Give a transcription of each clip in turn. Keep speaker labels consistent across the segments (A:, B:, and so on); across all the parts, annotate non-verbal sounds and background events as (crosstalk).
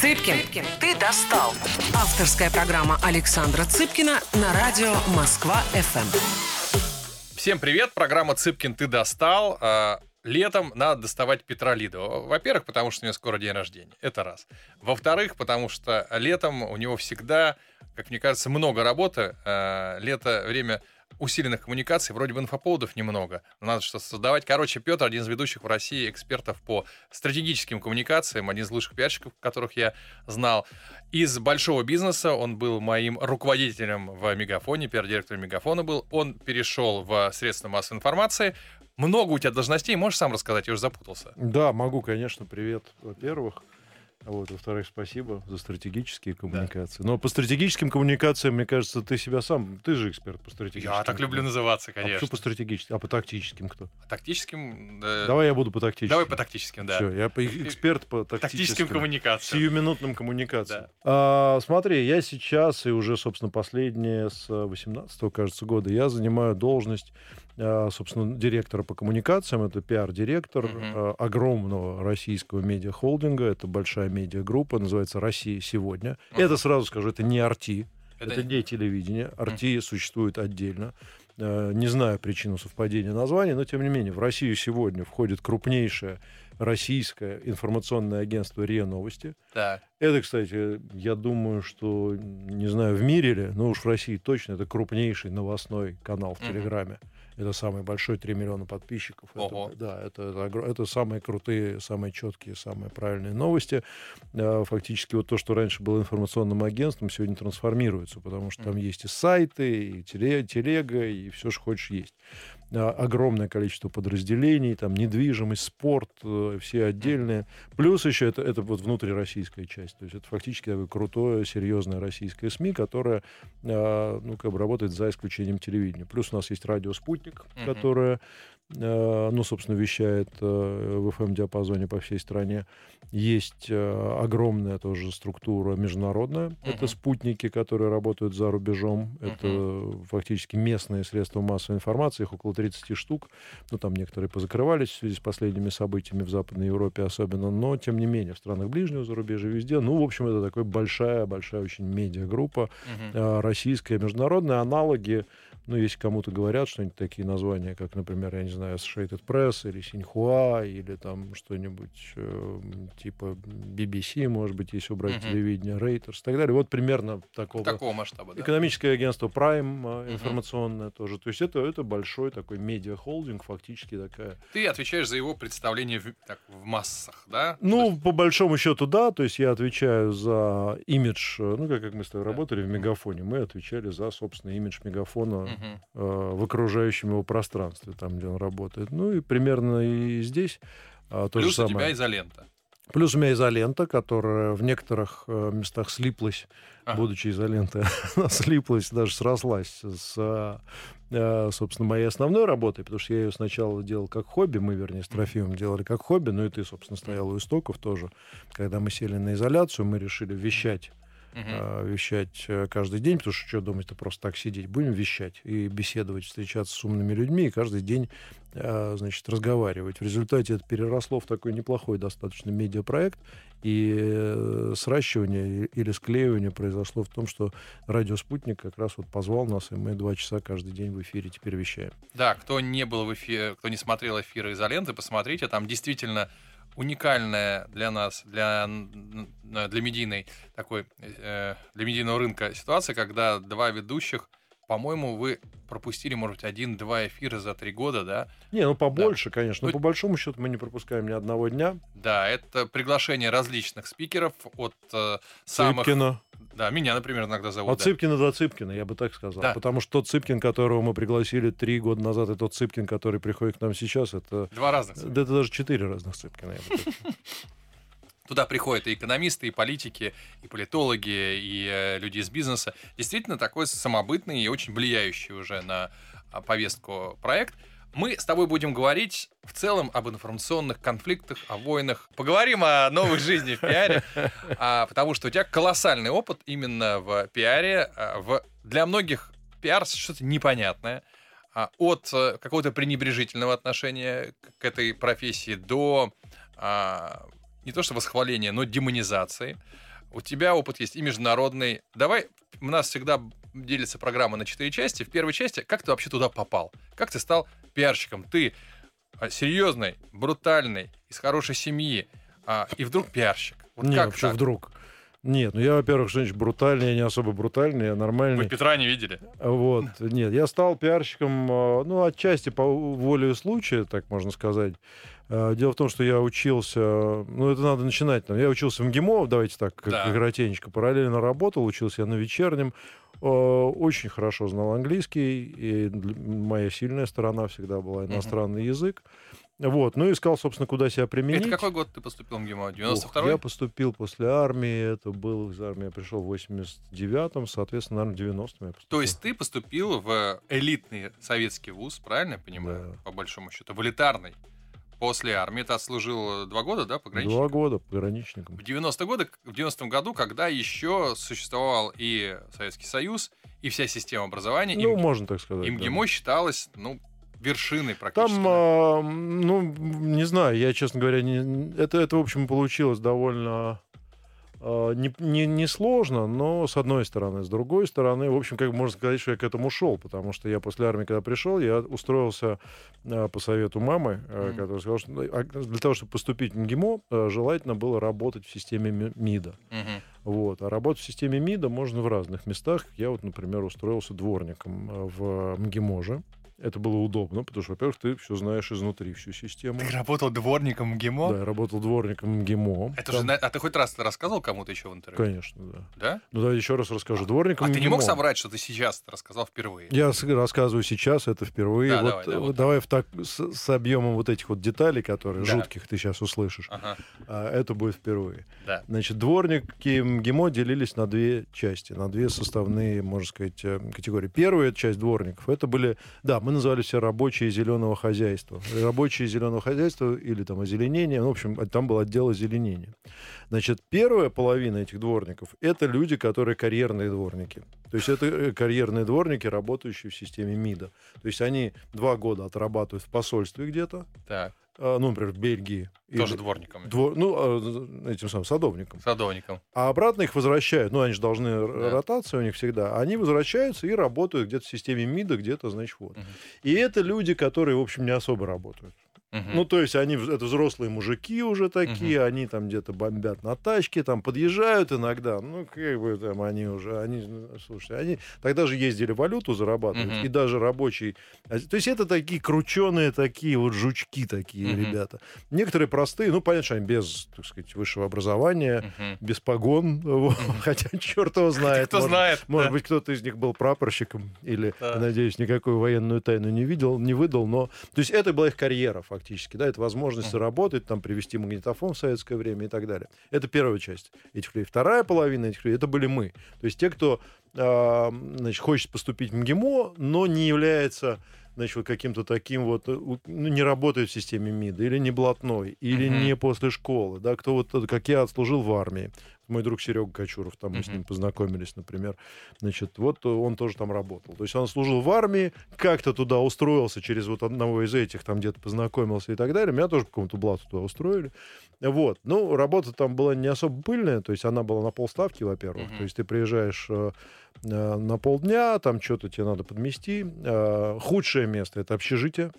A: Цыпкин, ты достал. Авторская программа Александра Цыпкина на радио Москва-ФМ.
B: Всем привет, программа «Цыпкин, ты достал». А, летом надо доставать Петра Лидова. Во-первых, потому что у него скоро день рождения. Это раз. Во-вторых, потому что летом у него всегда, как мне кажется, много работы. А, лето — время усиленных коммуникаций, вроде бы инфоповодов немного, но надо что-то создавать. Короче, Петр один из ведущих в России экспертов по стратегическим коммуникациям, один из лучших пиарщиков, которых я знал. Из большого бизнеса он был моим руководителем в Мегафоне, пиар-директором Мегафона был. Он перешел в средства массовой информации. Много у тебя должностей, можешь сам рассказать, я уже запутался.
C: Да, могу, конечно. Привет, во-первых. Вот, во-вторых, спасибо за стратегические коммуникации. Да. Но по стратегическим коммуникациям, мне кажется, ты себя сам, ты же эксперт по стратегическим.
B: Я так люблю называться, конечно.
C: А что по стратегическим? А по тактическим кто?
B: По тактическим... Да...
C: Давай я буду по тактическим.
B: Давай по тактическим, да.
C: Все, я эксперт по тактическим.
B: Тактическим коммуникациям.
C: Сиюминутным коммуникациям. Да. А, смотри, я сейчас, и уже, собственно, последние с 18 кажется, года, я занимаю должность а, собственно, директора по коммуникациям, это пиар-директор uh-huh. огромного российского медиахолдинга, это большая медиагруппа, называется «Россия сегодня». Uh-huh. Это, сразу скажу, это не RT, это, это не телевидение, RT uh-huh. существует отдельно. А, не знаю причину совпадения названий, но тем не менее в Россию сегодня входит крупнейшее российское информационное агентство РИА Новости.
B: Так.
C: Это, кстати, я думаю, что, не знаю, в мире ли, но уж в России точно, это крупнейший новостной канал в Телеграме. Uh-huh. Это самый большой, 3 миллиона подписчиков.
B: Ого.
C: Это, да, это, это, это самые крутые, самые четкие, самые правильные новости. А, фактически вот то, что раньше было информационным агентством, сегодня трансформируется, потому что там есть и сайты, и телега, и все, что хочешь, есть. Огромное количество подразделений, там недвижимость, спорт, э, все отдельные. Плюс еще это, это вот внутрироссийская часть. То есть это фактически такое крутое, серьезное российское СМИ, которое а, ну, как бы работает за исключением телевидения. Плюс у нас есть радио «Спутник», mm-hmm. которое ну, собственно, вещает э, в FM-диапазоне по всей стране. Есть э, огромная тоже структура международная. Uh-huh. Это спутники, которые работают за рубежом. Uh-huh. Это фактически местные средства массовой информации. Их около 30 штук. Ну, там некоторые позакрывались в связи с последними событиями в Западной Европе особенно. Но, тем не менее, в странах ближнего зарубежья везде. Ну, в общем, это такая большая-большая очень медиагруппа. Uh-huh. Российская, международная. Аналоги ну, если кому-то говорят что-нибудь такие названия, как, например, я не знаю, Associated Press или Синьхуа, или там что-нибудь э, типа BBC, может быть, если убрать uh-huh. телевидение, Reuters и так далее. Вот примерно такого...
B: Такого масштаба, да.
C: Экономическое агентство Prime э, информационное uh-huh. тоже. То есть это, это большой такой медиа-холдинг, фактически такая...
B: Ты отвечаешь за его представление в, так, в массах, да?
C: Ну,
B: есть...
C: по большому счету, да. То есть я отвечаю за имидж, э, ну, как, как мы с тобой да. работали в Мегафоне, мы отвечали за, собственно, имидж Мегафона uh-huh Э, в окружающем его пространстве, там, где он работает. Ну и примерно и здесь
B: а, то Плюс же самое. у тебя изолента.
C: Плюс у меня изолента, которая в некоторых э, местах слиплась, ага. будучи изолентой, (laughs) она слиплась, даже срослась с, э, собственно, моей основной работой, потому что я ее сначала делал как хобби, мы, вернее, с Трофимом делали как хобби, но и ты, собственно, стоял у истоков тоже. Когда мы сели на изоляцию, мы решили вещать uh-huh. вещать э, каждый день, потому что что думать-то просто так сидеть. Будем вещать и беседовать, встречаться с умными людьми и каждый день а, значит, разговаривать. В результате это переросло в такой неплохой достаточно медиапроект, и э, сращивание или склеивание произошло в том, что радио «Спутник» как раз вот позвал нас, и мы два часа каждый день в эфире теперь вещаем.
B: Да, кто не был в эфире, кто не смотрел эфиры «Изоленты», посмотрите, там действительно уникальная для нас, для, для медийной такой, э, для медийного рынка ситуация, когда два ведущих, по-моему, вы пропустили, может быть, один-два эфира за три года, да?
C: Не, ну побольше, да. конечно. Но ну, по большому счету мы не пропускаем ни одного дня.
B: Да, это приглашение различных спикеров от э, самых...
C: Цыпкина.
B: Да, меня, например, иногда зовут.
C: От да. Цыпкина до Цыпкина, я бы так сказал. Да. Потому что тот Цыпкин, которого мы пригласили три года назад, и тот Цыпкин, который приходит к нам сейчас, это...
B: Два разных
C: Цыпкина. Да, это даже четыре разных Цыпкина, я бы так (laughs)
B: Туда приходят и экономисты, и политики, и политологи, и э, люди из бизнеса. Действительно, такой самобытный и очень влияющий уже на а, повестку проект. Мы с тобой будем говорить в целом об информационных конфликтах, о войнах. Поговорим о новой жизни в пиаре, а, потому что у тебя колоссальный опыт именно в пиаре. А, в, для многих пиар что-то непонятное. А, от а, какого-то пренебрежительного отношения к этой профессии до не то что восхваления, но демонизации. У тебя опыт есть и международный. Давай, у нас всегда делится программа на четыре части. В первой части, как ты вообще туда попал? Как ты стал пиарщиком? Ты а, серьезный, брутальный, из хорошей семьи, а, и вдруг пиарщик.
C: Вот Нет, как вообще так? вдруг? Нет, ну я, во-первых, женщина брутальный, я не особо брутальный, я нормальный.
B: Вы Петра не видели?
C: Вот, нет, я стал пиарщиком, а, ну, отчасти по воле случая, так можно сказать. А, дело в том, что я учился, ну, это надо начинать, я учился в МГИМО, давайте так, как да. коротенько, параллельно работал, учился я на вечернем, очень хорошо знал английский, и моя сильная сторона всегда была иностранный uh-huh. язык. Вот, ну искал, собственно, куда себя применить.
B: Это какой год ты поступил в МГИМО? 92
C: Я поступил после армии, это был из армии, я пришел в 89-м, соответственно, наверное, в 90-м я поступил.
B: То есть ты поступил в элитный советский вуз, правильно я понимаю, да. по большому счету, в элитарный? После армии ты отслужил два года, да,
C: пограничником? Два года пограничником.
B: В 90 годы, в 90-м году, когда еще существовал и Советский Союз, и вся система образования.
C: Ну, и, можно так сказать.
B: МГИМО да. считалось, ну, вершины практически.
C: Там, а, ну, не знаю, я, честно говоря, не, это, это, в общем, получилось довольно не, не, не сложно, но с одной стороны. С другой стороны, в общем, как можно сказать, что я к этому шел, потому что я после армии, когда пришел, я устроился а, по совету мамы, mm-hmm. которая сказала, что ну, для того, чтобы поступить в МГИМО, желательно было работать в системе МИДа. Mm-hmm. Вот. А работать в системе МИДа можно в разных местах. Я вот, например, устроился дворником в МГИМОЖе. Это было удобно, потому что, во-первых, ты все знаешь изнутри, всю систему.
B: Ты работал дворником МГИМО?
C: Да, я работал дворником МГИМО.
B: Это Там... же, а ты хоть раз рассказывал кому-то еще в интервью?
C: Конечно, да.
B: Да?
C: Ну да, еще раз расскажу. Дворником
B: А
C: МГИМО.
B: ты не мог соврать, что ты сейчас это рассказал впервые?
C: Я рассказываю сейчас это впервые. Да, вот, давай, да, вот давай в так, с, с объемом вот этих вот деталей, которые да. жутких ты сейчас услышишь. Ага. А, это будет впервые. Да. Значит, дворники МГИМО делились на две части, на две составные, можно сказать, э, категории. Первая часть дворников, это были, да, мы называли все рабочие рабочие зеленого хозяйства. Рабочие зеленого хозяйства или там озеленение, ну, в общем, там был отдел озеленения. Значит, первая половина этих дворников — это люди, которые карьерные дворники. То есть это э, карьерные дворники, работающие в системе МИДа. То есть они два года отрабатывают в посольстве где-то.
B: Так.
C: А, ну, например, в Бельгии.
B: Тоже или, дворником.
C: Двор, ну, а, этим самым садовником.
B: Садовником.
C: А обратно их возвращают. Ну, они же должны да. ротация у них всегда. Они возвращаются и работают где-то в системе МИДа, где-то, значит, вот. Угу. И это люди, которые, в общем, не особо работают. Угу. Ну, то есть они, это взрослые мужики уже такие, угу. они там где-то бомбят на тачке, там подъезжают иногда, ну, как бы там они уже, они, ну, слушайте, они тогда же ездили валюту зарабатывать, угу. и даже рабочий, а, то есть это такие крученые такие вот жучки такие угу. ребята. Некоторые простые, ну, понятно, что они без, так сказать, высшего образования, угу. без погон, угу. (laughs) хотя черт его знает.
B: Кто
C: может,
B: знает.
C: Может да. быть, кто-то из них был прапорщиком, или, да. надеюсь, никакую военную тайну не видел, не выдал, но, то есть это была их карьера, фактически фактически, да, это возможность работать, там, привести магнитофон в советское время и так далее. Это первая часть этих людей. Вторая половина этих людей, это были мы. То есть те, кто э, значит, хочет поступить в МГИМО, но не является значит, вот каким-то таким вот, э, ну, не работает в системе МИДа, или не блатной, или uh-huh. не после школы, да, кто вот, как я, отслужил в армии. Мой друг Серега Кочуров, там мы uh-huh. с ним познакомились, например. Значит, вот он тоже там работал. То есть он служил в армии, как-то туда устроился через вот одного из этих, там где-то познакомился и так далее. Меня тоже по какому-то блату туда устроили. Вот. Ну, работа там была не особо пыльная, то есть она была на полставки, во-первых. Uh-huh. То есть ты приезжаешь э, э, на полдня, там что-то тебе надо подмести. Э, худшее место — это общежитие.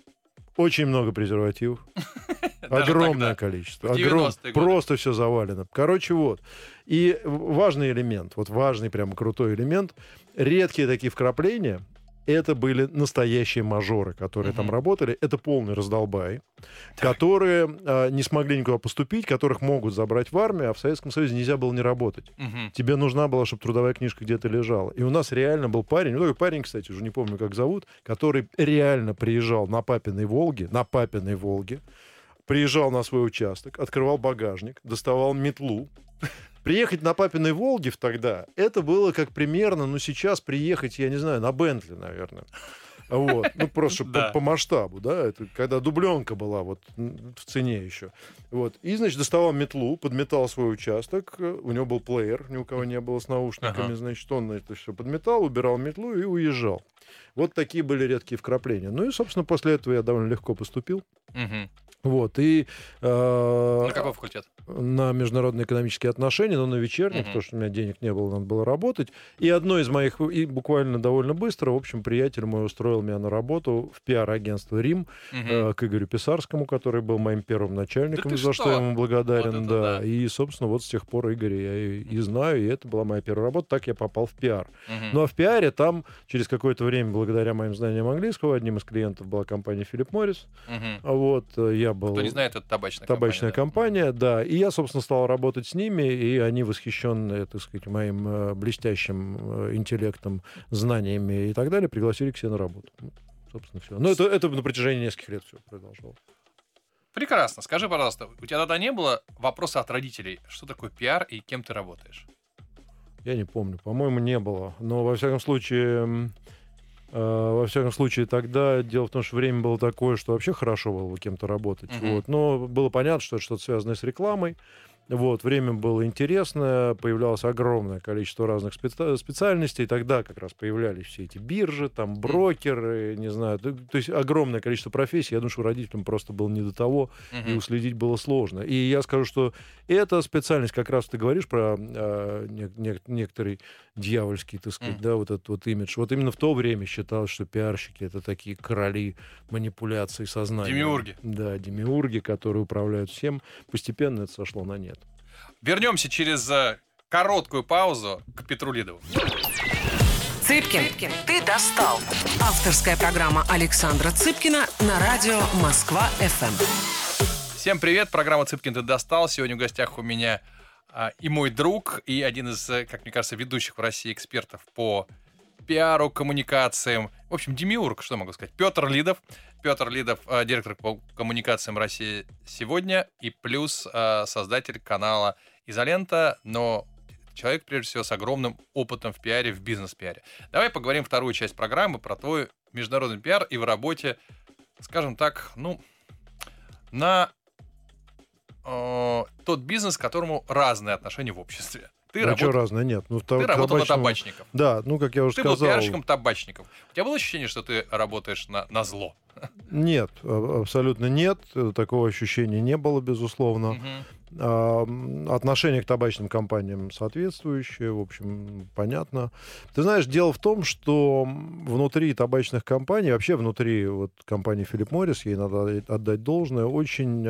C: Очень много презервативов. (laughs) Огромное количество. Огром... Просто все завалено. Короче, вот. И важный элемент, вот важный прямо крутой элемент, редкие такие вкрапления, это были настоящие мажоры, которые uh-huh. там работали. Это полный раздолбай, так. которые а, не смогли никуда поступить, которых могут забрать в армию, а в Советском Союзе нельзя было не работать. Uh-huh. Тебе нужна была, чтобы трудовая книжка где-то лежала. И у нас реально был парень, ну такой парень, кстати, уже не помню, как зовут, который реально приезжал на папиной Волге, на папиной Волге, приезжал на свой участок, открывал багажник, доставал метлу, Приехать на папиной Волге в тогда, это было как примерно, ну, сейчас приехать, я не знаю, на Бентли, наверное. Вот. Ну, просто да. по, по масштабу, да, это когда дубленка была вот в цене еще. Вот. И, значит, доставал метлу, подметал свой участок, у него был плеер, ни у кого не было с наушниками, ага. значит, он это все подметал, убирал метлу и уезжал. Вот такие были редкие вкрапления. Ну и, собственно, после этого я довольно легко поступил.
B: Угу.
C: Вот, и...
B: Э, на какой факультет?
C: На международные экономические отношения, но на вечерних, uh-huh. потому что у меня денег не было, надо было работать. И одно из моих, и буквально довольно быстро, в общем, приятель мой устроил меня на работу в пиар-агентство «Рим» uh-huh. э, к Игорю Писарскому, который был моим первым начальником, да за что? что я ему благодарен. Вот да. да. И, собственно, вот с тех пор Игоря я и, и знаю, и это была моя первая работа. Так я попал в пиар. Uh-huh. Ну а в пиаре там через какое-то время, благодаря моим знаниям английского, одним из клиентов была компания Филипп Моррис. Uh-huh. Вот, э, я был...
B: Кто не знает, это табачная,
C: табачная компания. компания да. да. И я, собственно, стал работать с ними, и они, восхищенные, так сказать, моим э, блестящим э, интеллектом, знаниями и так далее, пригласили к себе на работу. Ну, собственно, все. Но это, это на протяжении нескольких лет все продолжалось.
B: Прекрасно. Скажи, пожалуйста, у тебя тогда не было вопроса от родителей, что такое пиар и кем ты работаешь?
C: Я не помню. По-моему, не было. Но, во всяком случае, во всяком случае, тогда дело в том, что время было такое, что вообще хорошо было кем-то работать. Uh-huh. Вот. Но было понятно, что это что-то связанное с рекламой. Вот, время было интересное, появлялось огромное количество разных специ- специальностей. Тогда как раз появлялись все эти биржи, там брокеры, не знаю, то, то есть огромное количество профессий. Я думаю, что родителям просто было не до того, uh-huh. и уследить было сложно. И я скажу, что эта специальность, как раз ты говоришь про э, не, не, некоторый дьявольский, так сказать, uh-huh. да, вот этот вот имидж. Вот именно в то время считалось, что пиарщики это такие короли манипуляций сознанием.
B: Демиурги.
C: Да, демиурги, которые управляют всем. Постепенно это сошло на нет.
B: Вернемся через э, короткую паузу к Петру Лидову.
A: Цыпкин, Цыпкин, ты достал. Авторская программа Александра Цыпкина на радио Москва-ФМ.
B: Всем привет, программа Цыпкин ты достал. Сегодня в гостях у меня а, и мой друг, и один из, э, как мне кажется, ведущих в России экспертов по пиару, коммуникациям. В общем, демиург, что могу сказать. Петр Лидов. Петр Лидов, э, директор по коммуникациям России сегодня, и плюс создатель канала Изолента, но человек, прежде всего, с огромным опытом в пиаре, в бизнес-пиаре. Давай поговорим вторую часть программы про твой международный пиар и в работе, скажем так, ну, на э, тот бизнес, к которому разные отношения в обществе.
C: Ты ну, работал... что разное? Нет.
B: Ну, ты работал на табачников.
C: Да, ну, как я уже
B: ты
C: сказал...
B: Ты был пиарщиком табачников. У тебя было ощущение, что ты работаешь на, на зло?
C: Нет, абсолютно нет. Такого ощущения не было, безусловно. Угу. Отношение к табачным компаниям соответствующее, в общем, понятно. Ты знаешь, дело в том, что внутри табачных компаний, вообще внутри вот компании Philip Morris, ей надо отдать должное, очень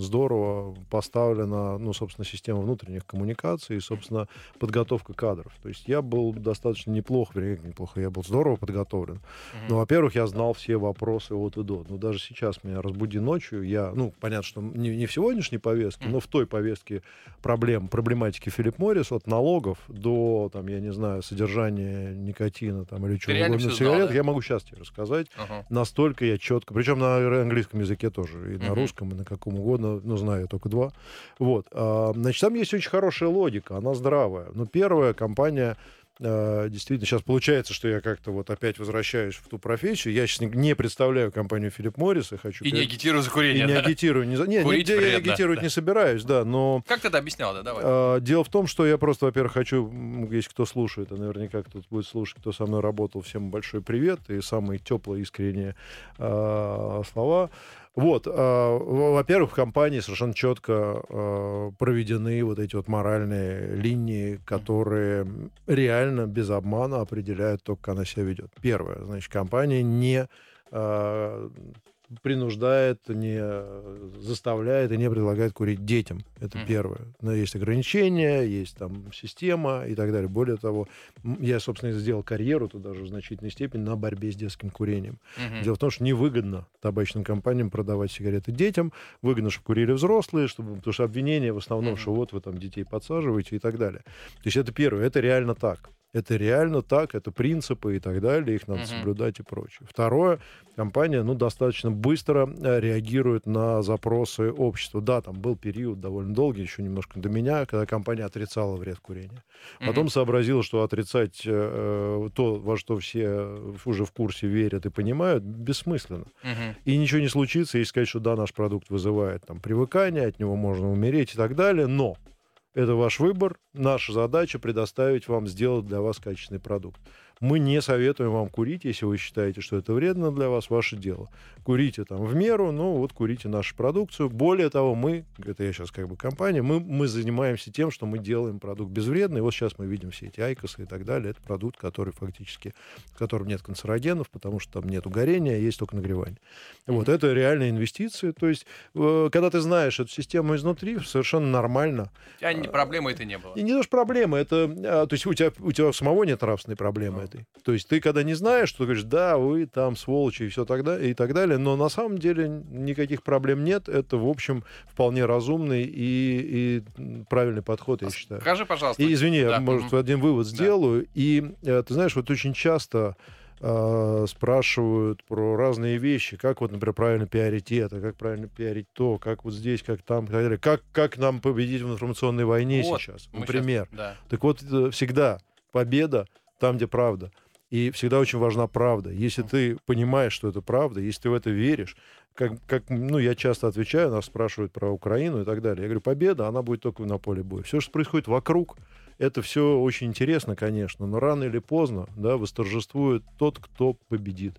C: здорово поставлена, ну, собственно, система внутренних коммуникаций и, собственно, подготовка кадров. То есть я был достаточно неплохо, вернее, неплохо, я был здорово подготовлен. Mm-hmm. Ну, во-первых, я знал все вопросы от и до. Ну, даже сейчас меня разбуди ночью, я, ну, понятно, что не, не в сегодняшней повестке, повестке, но в той повестке проблем, проблематики Филипп Моррис, от налогов до, там, я не знаю, содержания никотина там, или чего угодно сигарет, да? я могу сейчас тебе рассказать. Uh-huh. Настолько я четко, причем на английском языке тоже, и на uh-huh. русском, и на каком угодно, ну, знаю я только два. Вот. А, значит, там есть очень хорошая логика, она здравая. Ну, первая компания действительно, сейчас получается, что я как-то вот опять возвращаюсь в ту профессию. Я сейчас не представляю компанию Филипп Моррис и хочу...
B: И не агитирую за курение,
C: И не агитирую. Не, не, Курить нигде я агитировать да. не собираюсь, да, но...
B: Как ты это объяснял, да? Давай.
C: А, дело в том, что я просто, во-первых, хочу, если кто слушает, а наверняка кто-то будет слушать, кто со мной работал, всем большой привет и самые теплые, искренние а, слова. Вот, э, во-первых, в компании совершенно четко э, проведены вот эти вот моральные линии, которые реально без обмана определяют то, как она себя ведет. Первое, значит, компания не э, принуждает, не заставляет и не предлагает курить детям. Это mm-hmm. первое. Но есть ограничения, есть там система и так далее. Более того, я, собственно, сделал карьеру туда же в значительной степени на борьбе с детским курением. Mm-hmm. Дело в том, что невыгодно табачным компаниям продавать сигареты детям, выгодно, чтобы курили взрослые, чтобы, потому что обвинения в основном, mm-hmm. что вот вы там детей подсаживаете и так далее. То есть это первое, это реально так. Это реально так, это принципы и так далее, их надо uh-huh. соблюдать и прочее. Второе, компания, ну, достаточно быстро э, реагирует на запросы общества. Да, там был период довольно долгий, еще немножко до меня, когда компания отрицала вред курения. Потом uh-huh. сообразила, что отрицать э, то, во что все уже в курсе верят и понимают, бессмысленно. Uh-huh. И ничего не случится, если сказать, что да, наш продукт вызывает там привыкание, от него можно умереть и так далее, но это ваш выбор. Наша задача предоставить вам, сделать для вас качественный продукт. Мы не советуем вам курить, если вы считаете, что это вредно для вас, ваше дело. Курите там в меру, ну вот курите нашу продукцию. Более того, мы, это я сейчас как бы компания, мы, мы занимаемся тем, что мы делаем продукт безвредный. Вот сейчас мы видим все эти айкосы и так далее. Это продукт, который фактически, в котором нет канцерогенов, потому что там нет горения, а есть только нагревание. Вот это реальные инвестиции. То есть, э, когда ты знаешь эту систему изнутри, совершенно нормально.
B: У тебя проблемы это не было.
C: И не то, что проблема, это, а, то есть у тебя, у тебя самого нет нравственной проблемы этой. То есть ты когда не знаешь, что ты говоришь, да, вы там сволочи и все тогда и так далее, но на самом деле никаких проблем нет. Это, в общем, вполне разумный и, и правильный подход, я считаю.
B: Скажи, пожалуйста.
C: И извини, да. я, может, один вывод да. сделаю. И э, ты знаешь, вот очень часто э, спрашивают про разные вещи, как вот, например, правильно пиарить это, как правильно пиарить то, как вот здесь, как там, так далее. Как, как нам победить в информационной войне вот, сейчас, например. Сейчас, да. Так вот, э, всегда победа там, где правда. И всегда очень важна правда. Если ты понимаешь, что это правда, если ты в это веришь, как, как ну, я часто отвечаю, нас спрашивают про Украину и так далее. Я говорю, победа, она будет только на поле боя. Все, что происходит вокруг, это все очень интересно, конечно, но рано или поздно да, восторжествует тот, кто победит.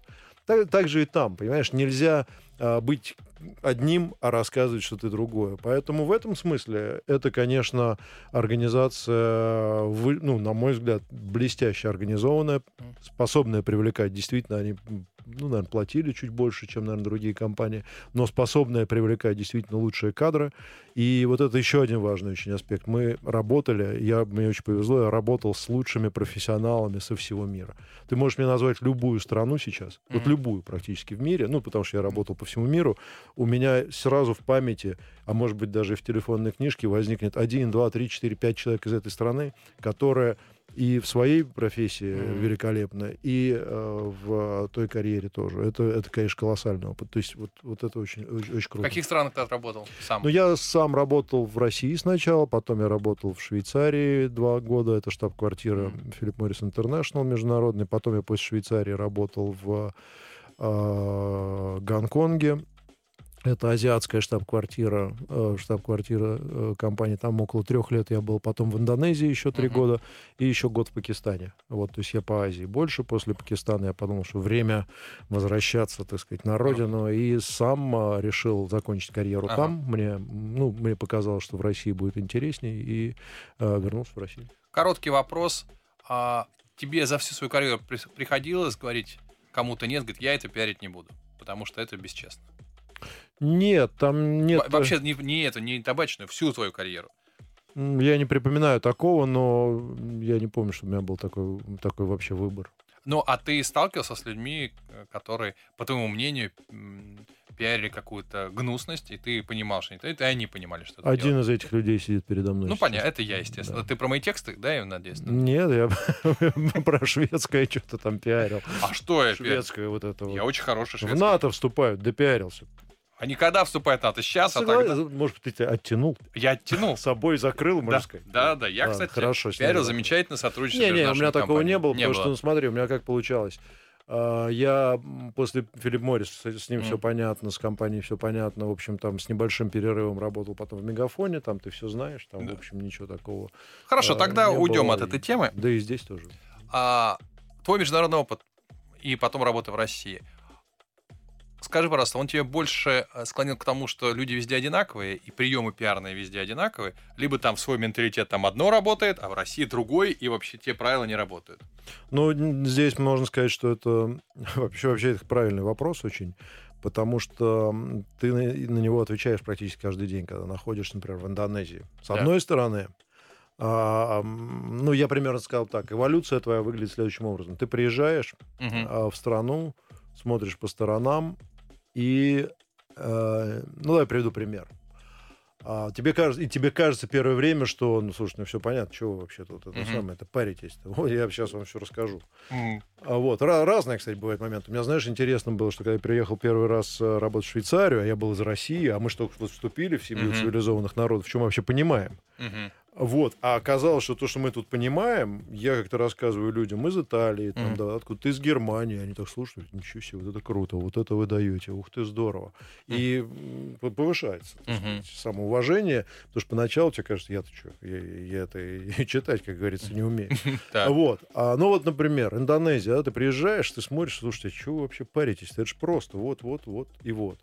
C: Так, так же и там, понимаешь, нельзя а, быть одним, а рассказывать что-то другое. Поэтому в этом смысле это, конечно, организация, ну, на мой взгляд, блестяще организованная, способная привлекать. Действительно, они ну, наверное, платили чуть больше, чем, наверное, другие компании, но способная привлекать действительно лучшие кадры. И вот это еще один важный очень аспект. Мы работали, я, мне очень повезло, я работал с лучшими профессионалами со всего мира. Ты можешь мне назвать любую страну сейчас, mm-hmm. вот любую практически в мире, ну, потому что я работал по всему миру, у меня сразу в памяти, а может быть даже и в телефонной книжке возникнет один, два, три, четыре, пять человек из этой страны, которые и в своей профессии mm-hmm. великолепно, и э, в той карьере тоже. Это, это, конечно, колоссальный опыт. То есть вот, вот это очень, очень, очень круто.
B: В каких странах ты отработал сам?
C: Ну, я сам работал в России сначала, потом я работал в Швейцарии два года, это штаб-квартира Филипп Моррис Интернешнл международный, потом я после Швейцарии работал в э, Гонконге, это азиатская штаб-квартира, э, штаб-квартира э, компании. Там около трех лет я был. Потом в Индонезии еще три uh-huh. года. И еще год в Пакистане. Вот, то есть я по Азии больше. После Пакистана я подумал, что время возвращаться, так сказать, на родину. Uh-huh. И сам э, решил закончить карьеру uh-huh. там. Мне, ну, мне показалось, что в России будет интереснее. И э, вернулся в Россию.
B: Короткий вопрос. А тебе за всю свою карьеру приходилось говорить кому-то нет, говорит, я это пиарить не буду, потому что это бесчестно?
C: Нет, там нет...
B: Вообще не, не это, не табачную, всю твою карьеру.
C: Я не припоминаю такого, но я не помню, что у меня был такой, такой вообще выбор.
B: Ну, а ты сталкивался с людьми, э, которые, по твоему мнению, пиарили какую-то гнусность, и ты понимал, что это, и они понимали, что это
C: Один делать. из этих людей сидит передо мной.
B: Ну, понятно, это я, естественно. Да. Ты про мои тексты, да, я надеюсь?
C: Нет, я (laughs) про шведское что-то там пиарил.
B: А что я
C: Шведское вот это
B: Я очень хороший шведский.
C: В НАТО вступают, допиарился.
B: А никогда вступает НАТО. Сейчас, а тогда...
C: Может, ты тебя оттянул?
B: Я оттянул. (laughs)
C: С собой закрыл, можно
B: да, сказать. Да, да. Я, кстати,
C: хорошо,
B: пиарил замечательно сотрудничество
C: Не, не, у меня такого не было,
B: не
C: потому было. что, ну, смотри, у меня как получалось. А, я после Филипп Моррис, с ним mm. все понятно, с компанией все понятно. В общем, там с небольшим перерывом работал потом в Мегафоне, там ты все знаешь, там, да. в общем, ничего такого.
B: Хорошо, а, тогда уйдем было. от этой темы.
C: Да и здесь тоже.
B: А, твой международный опыт и потом работа в России. Скажи, пожалуйста, он тебе больше э, склонил к тому, что люди везде одинаковые, и приемы пиарные везде одинаковые, либо там свой менталитет там одно работает, а в России другой, и вообще те правила не работают?
C: Ну, здесь можно сказать, что это (laughs) вообще, вообще это правильный вопрос очень, потому что ты на, него отвечаешь практически каждый день, когда находишься, например, в Индонезии. С да. одной стороны, а, ну, я примерно сказал так, эволюция твоя выглядит следующим образом. Ты приезжаешь угу. в страну, смотришь по сторонам, и, э, ну, давай приведу пример. А, тебе кажется, и тебе кажется первое время, что, ну, слушай, ну, все понятно, чего вы вообще тут, это mm-hmm. самое, это паритесь. Вот (laughs) я сейчас вам все расскажу. Mm-hmm. А, вот, Ra- разные, кстати, бывают моменты. У меня, знаешь, интересно было, что когда я приехал первый раз э, работать в Швейцарию, а я был из России, а мы что только что вступили в семью mm-hmm. цивилизованных народов, в чем мы вообще понимаем. Mm-hmm. Вот. А оказалось, что то, что мы тут понимаем, я как-то рассказываю людям из Италии, там,
B: Мгм.
C: да, откуда ты из Германии, они так слушают, ничего себе, вот это круто, вот это вы даете, ух ты, здорово. И м, п- повышается
B: Мгм.
C: сказать, самоуважение, потому что поначалу тебе кажется, я-то что, я, я это (laughs) и читать, как говорится, не умею. (laughs) Вот. А, ну вот, например, Индонезия, да, ты приезжаешь, ты смотришь, слушайте, а чего вы вообще паритесь? Это же просто вот, вот, вот и вот.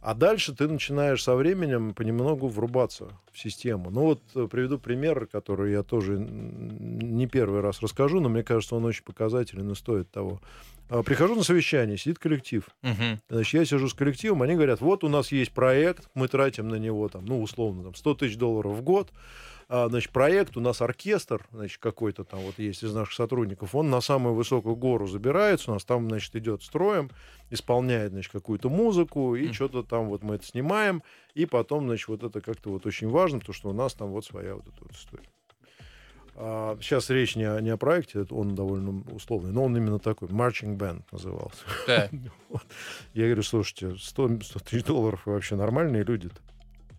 C: А дальше ты начинаешь со временем понемногу врубаться в систему. Ну вот э, приведу пример, который я тоже не первый раз расскажу, но мне кажется, он очень показателен и стоит того. А, Прихожу на совещание, сидит коллектив.
B: Мгм.
C: Значит, я сижу с коллективом, они говорят, вот у нас есть проект, мы тратим на него, там, ну, условно, там, 100 тысяч долларов в год. А, значит, проект, у нас оркестр, значит, какой-то там вот есть из наших сотрудников, он на самую высокую гору забирается, у нас там, значит, идет строем, исполняет, значит, какую-то музыку, и
B: Мгм.
C: что-то там вот мы это снимаем, и потом, значит, вот это как-то вот очень важно, потому что у нас там вот своя вот эта вот история. А, сейчас речь не о, не о проекте, он довольно условный, но он именно такой, Marching Band назывался.
B: Так. (laughs)
C: Вот. Я говорю, слушайте, 100, 100 тысяч долларов вы вообще нормальные люди-то?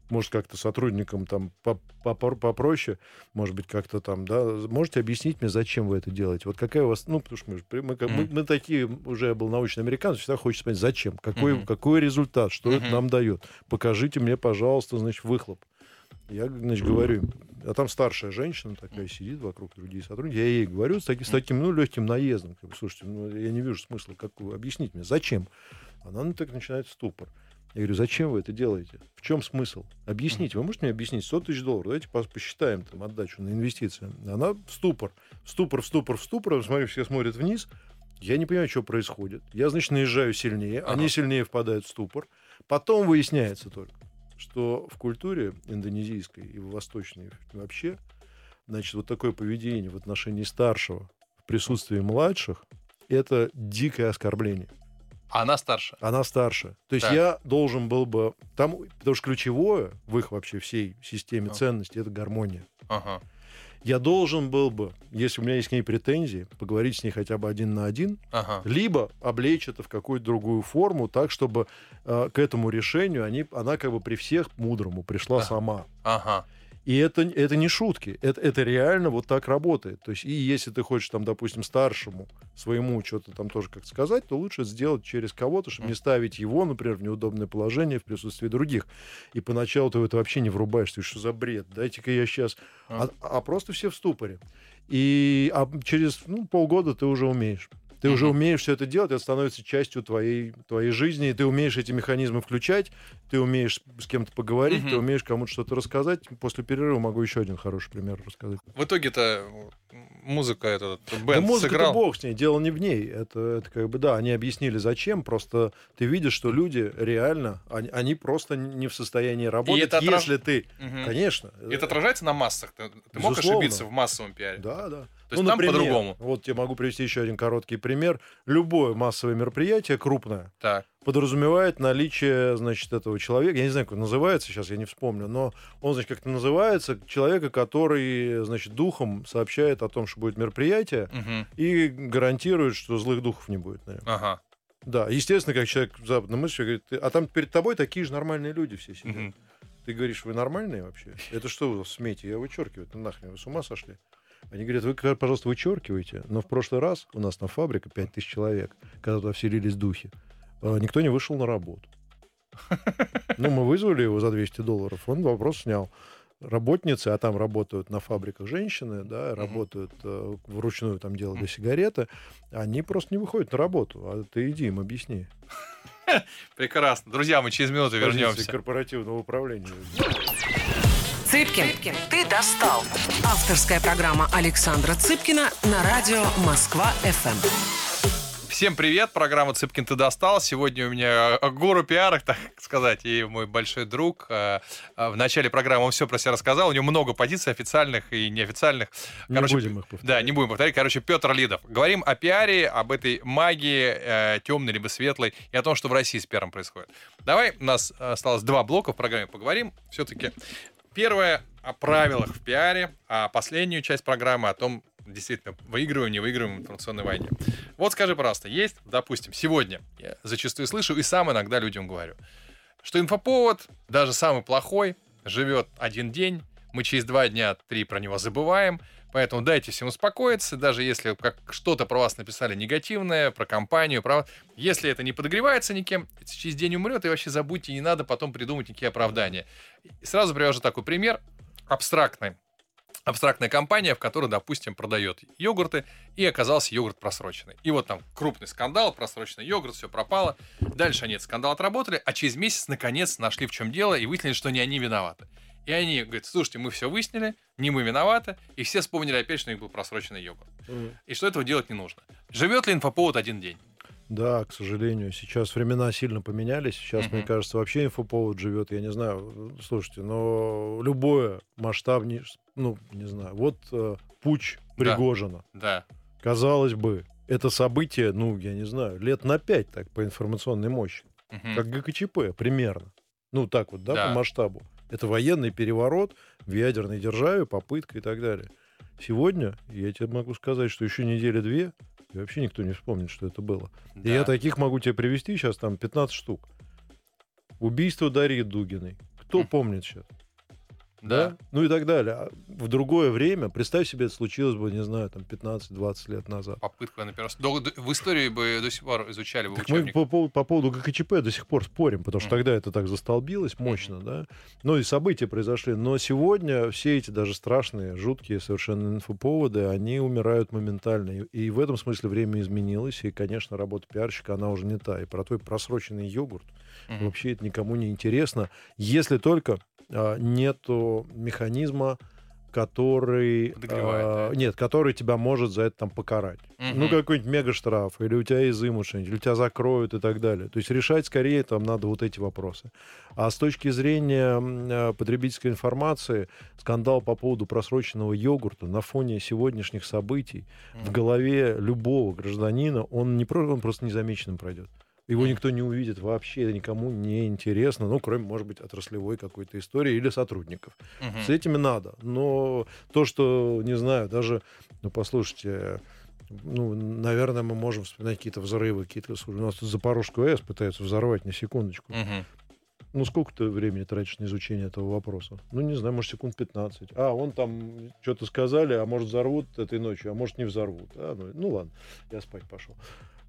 C: Может, как-то сотрудникам там попроще, может быть, как-то там, да, можете объяснить мне, зачем вы это делаете? Вот какая у вас, ну, потому что мы, мы, мы- мы такие, уже я был научный американец, всегда хочется понять, зачем, какой,
B: Мгм.
C: какой результат, что это
B: Мгм.
C: нам дает. Покажите мне, пожалуйста, значит, выхлоп. Я, значит, говорю, а там старшая женщина такая сидит вокруг другие сотрудники, я ей говорю с таким, с таким ну, легким наездом, как бы, слушайте, ну, я не вижу смысла, как объяснить мне, зачем? Она ну, так начинает ступор. Я говорю, зачем вы это делаете? В чем смысл? Объясните. Вы можете мне объяснить? 100 тысяч долларов. Давайте пос- посчитаем там отдачу на инвестиции. Она в ступор. В ступор, в ступор, в ступор. Смотрю, все смотрят вниз. Я не понимаю, что происходит. Я, значит, наезжаю сильнее.
B: Ага.
C: Они сильнее впадают в ступор. Потом выясняется только, что в культуре индонезийской и в восточной вообще, значит, вот такое поведение в отношении старшего в присутствии младших – это дикое оскорбление.
B: Она старше.
C: Она старше. То есть
B: Так.
C: я должен был бы... Там, потому что ключевое в их вообще всей системе
B: А.
C: ценностей — это гармония.
B: Ага.
C: Я должен был бы, если у меня есть к ней претензии, поговорить с ней хотя бы один на один,
B: Ага.
C: либо облечь это в какую-то другую форму, так, чтобы э, к этому решению они, она как бы при всех мудрому пришла
B: Да.
C: сама.
B: Ага.
C: И это, это не шутки, это, это реально вот так работает. То есть, и если ты хочешь, там, допустим, старшему своему что-то там тоже как сказать, то лучше сделать через кого-то, чтобы не ставить его, например, в неудобное положение в присутствии других. И поначалу ты в это вообще не врубаешься, что за бред, дайте-ка я сейчас... А, а просто все в ступоре. И а через ну, полгода ты уже умеешь. Ты уже умеешь все это делать, это становится частью твоей, твоей жизни, и ты умеешь эти механизмы включать, ты умеешь с кем-то поговорить, ты умеешь кому-то что-то рассказать. После перерыва могу еще один хороший пример рассказать.
B: В итоге-то музыка этот
C: Да
B: бенд
C: музыка
B: сыграл.
C: бог с ней, дело не в ней. Это, это как бы, да, они объяснили зачем, просто ты видишь, что люди реально, они, они просто не в состоянии работать,
B: это отраж-
C: если ты,
B: Мгм.
C: конечно.
B: И Это отражается на массах. Ты, ты мог ошибиться в массовом пиаре?
C: Да, да.
B: То есть там по-другому.
C: Вот я могу привести еще один короткий пример. Любое массовое мероприятие крупное
B: Так.
C: подразумевает наличие, значит, этого человека. Я не знаю, как он называется сейчас, я не вспомню, но он, значит, как-то называется человека, который, значит, духом сообщает о том, что будет мероприятие
B: Мгм.
C: и гарантирует, что злых духов не будет. на нем.
B: Ага.
C: Да, естественно, как человек западной мысли говорит, «Ты- а там перед тобой такие же нормальные люди все сидят.
B: Мгм.
C: Ты говоришь, вы нормальные вообще? Это что вы смеете? Я вычеркиваю. Ну нахрен, вы с ума сошли? Они говорят, вы, пожалуйста, вычеркивайте. Но в прошлый раз у нас на фабрике 5000 человек, когда туда вселились духи, э, никто не вышел на работу. Ну, мы вызвали его за 200 долларов, он вопрос снял. Работницы, а там работают на фабриках женщины, да, работают э, вручную там делали сигареты, они просто не выходят на работу. А ты иди им объясни.
B: Прекрасно. Друзья, мы через минуту
C: Позиции
B: вернемся.
C: корпоративного управления.
A: Цыпкин, ты достал. Авторская программа Александра Цыпкина на радио Москва-ФМ.
B: Всем привет, программа «Цыпкин, ты достал». Сегодня у меня э, гуру пиарок, (laughs) так сказать, и мой большой друг. Э, э, В начале программы он все про себя рассказал. У него много позиций официальных и неофициальных.
C: Не будем их повторять.
B: Да, не будем повторять. Короче, Петр Лидов. Говорим о пиаре, об этой магии, темной либо светлой, и о том, что в России с пиаром происходит. Давай, у нас осталось два блока в программе, поговорим. Все-таки первое о правилах в пиаре, а последнюю часть программы о том, действительно, выигрываем, не выигрываем в информационной войне. Вот скажи, пожалуйста, есть, допустим, сегодня, я зачастую слышу и сам иногда людям говорю, что инфоповод, даже самый плохой, живет один день, мы через два дня, три про него забываем. Поэтому дайте всем успокоиться, даже если как что-то про вас написали негативное, про компанию, про... Если это не подогревается никем, через день умрет, и вообще забудьте, не надо потом придумать никакие оправдания. И сразу привожу такой пример, абстрактный. Абстрактная компания, в которой, допустим, продает йогурты, и оказался йогурт просроченный. И вот там крупный скандал, просроченный йогурт, все пропало. Дальше они этот скандал отработали, а через месяц, наконец, нашли в чем дело и выяснили, что не они виноваты. И они говорят, слушайте, мы все выяснили, не мы виноваты, и все вспомнили опять, что у них был просроченный йогурт. Mm. И что этого делать не нужно. Живет ли инфоповод один день?
C: Да, к сожалению, сейчас времена сильно поменялись. Сейчас, uh-huh. мне кажется, вообще инфоповод живет, я не знаю, слушайте, но любое масштабнее, ну, не знаю, вот э, путь Пригожина.
B: Да. да.
C: Казалось бы, это событие, ну, я не знаю, лет на пять так по информационной мощи. Uh-huh. Как ГКЧП примерно. Ну, так вот, да, да, по масштабу. Это военный переворот в ядерной державе, попытка и так далее. Сегодня, я тебе могу сказать, что еще недели-две, и вообще никто не вспомнит, что это было. Да. И я таких могу тебе привести сейчас там 15 штук. Убийство Дарьи Дугиной. Кто хм. помнит сейчас? Да? Ну и так далее. А в другое время, представь себе, это случилось бы, не знаю, там 15-20 лет назад.
B: Попытка, например, до, до, в истории бы до сих пор изучали бы
C: так Мы по, по, по поводу ГКЧП до сих пор спорим, потому что mm. тогда это так застолбилось мощно, mm. да. Ну и события произошли. Но сегодня все эти даже страшные, жуткие совершенно инфоповоды, они умирают моментально. И, и в этом смысле время изменилось, и, конечно, работа пиарщика, она уже не та. И про твой просроченный йогурт, mm-hmm. вообще это никому не интересно, если только нету механизма, который
B: а,
C: нет, который тебя может за это там покарать. Угу. Ну, какой-нибудь мега штраф, или у тебя изымут что-нибудь, или тебя закроют и так далее. То есть решать скорее там надо вот эти вопросы. А с точки зрения а, потребительской информации, скандал по поводу просроченного йогурта на фоне сегодняшних событий угу. в голове любого гражданина, он не он просто незамеченным пройдет. Его никто не увидит вообще, это никому не интересно, ну, кроме, может быть, отраслевой какой-то истории или сотрудников. Угу. С этими надо. Но то, что, не знаю, даже, ну, послушайте, ну, наверное, мы можем вспоминать какие-то взрывы, какие-то... У нас тут Запорожскую АЭС пытаются взорвать, на секундочку. Угу. Ну, сколько ты времени тратишь на изучение этого вопроса? Ну, не знаю, может, секунд 15. А, он там что-то сказали, а может, взорвут этой ночью, а может, не взорвут. А, ну, ну, ладно, я спать пошел.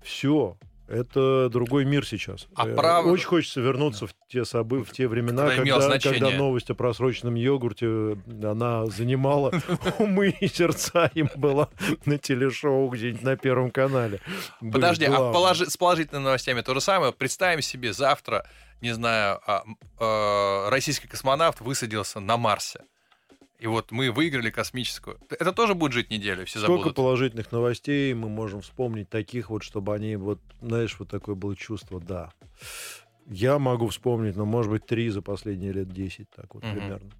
C: Все, это другой мир сейчас.
B: А э, прав...
C: Очень хочется вернуться в те события, в те времена, когда, когда новость о просроченном йогурте, она занимала (laughs) умы и сердца им была на телешоу где-нибудь на Первом канале.
B: Подожди, а положи, с положительными новостями то же самое. Представим себе завтра, не знаю, а, а, российский космонавт высадился на Марсе и вот мы выиграли космическую. Это тоже будет жить неделю, все
C: Сколько
B: забудут.
C: положительных новостей мы можем вспомнить таких вот, чтобы они вот, знаешь, вот такое было чувство, да. Я могу вспомнить, но, может быть, три за последние лет десять, так вот угу. примерно.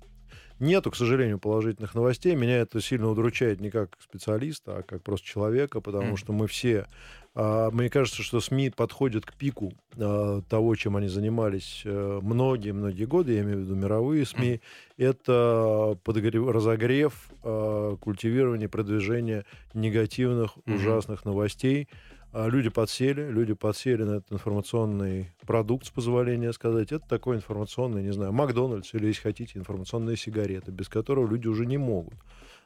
C: Нету, к сожалению, положительных новостей. Меня это сильно удручает не как специалиста, а как просто человека, потому mm. что мы все... А, мне кажется, что СМИ подходят к пику а, того, чем они занимались многие-многие э, годы, я имею в виду мировые СМИ. Mm. Это подогрев, разогрев, а, культивирование, продвижение негативных, mm-hmm. ужасных новостей. А люди подсели, люди подсели на этот информационный продукт, с позволения сказать. Это такой информационный, не знаю, Макдональдс или, если хотите, информационные сигареты, без которого люди уже не могут.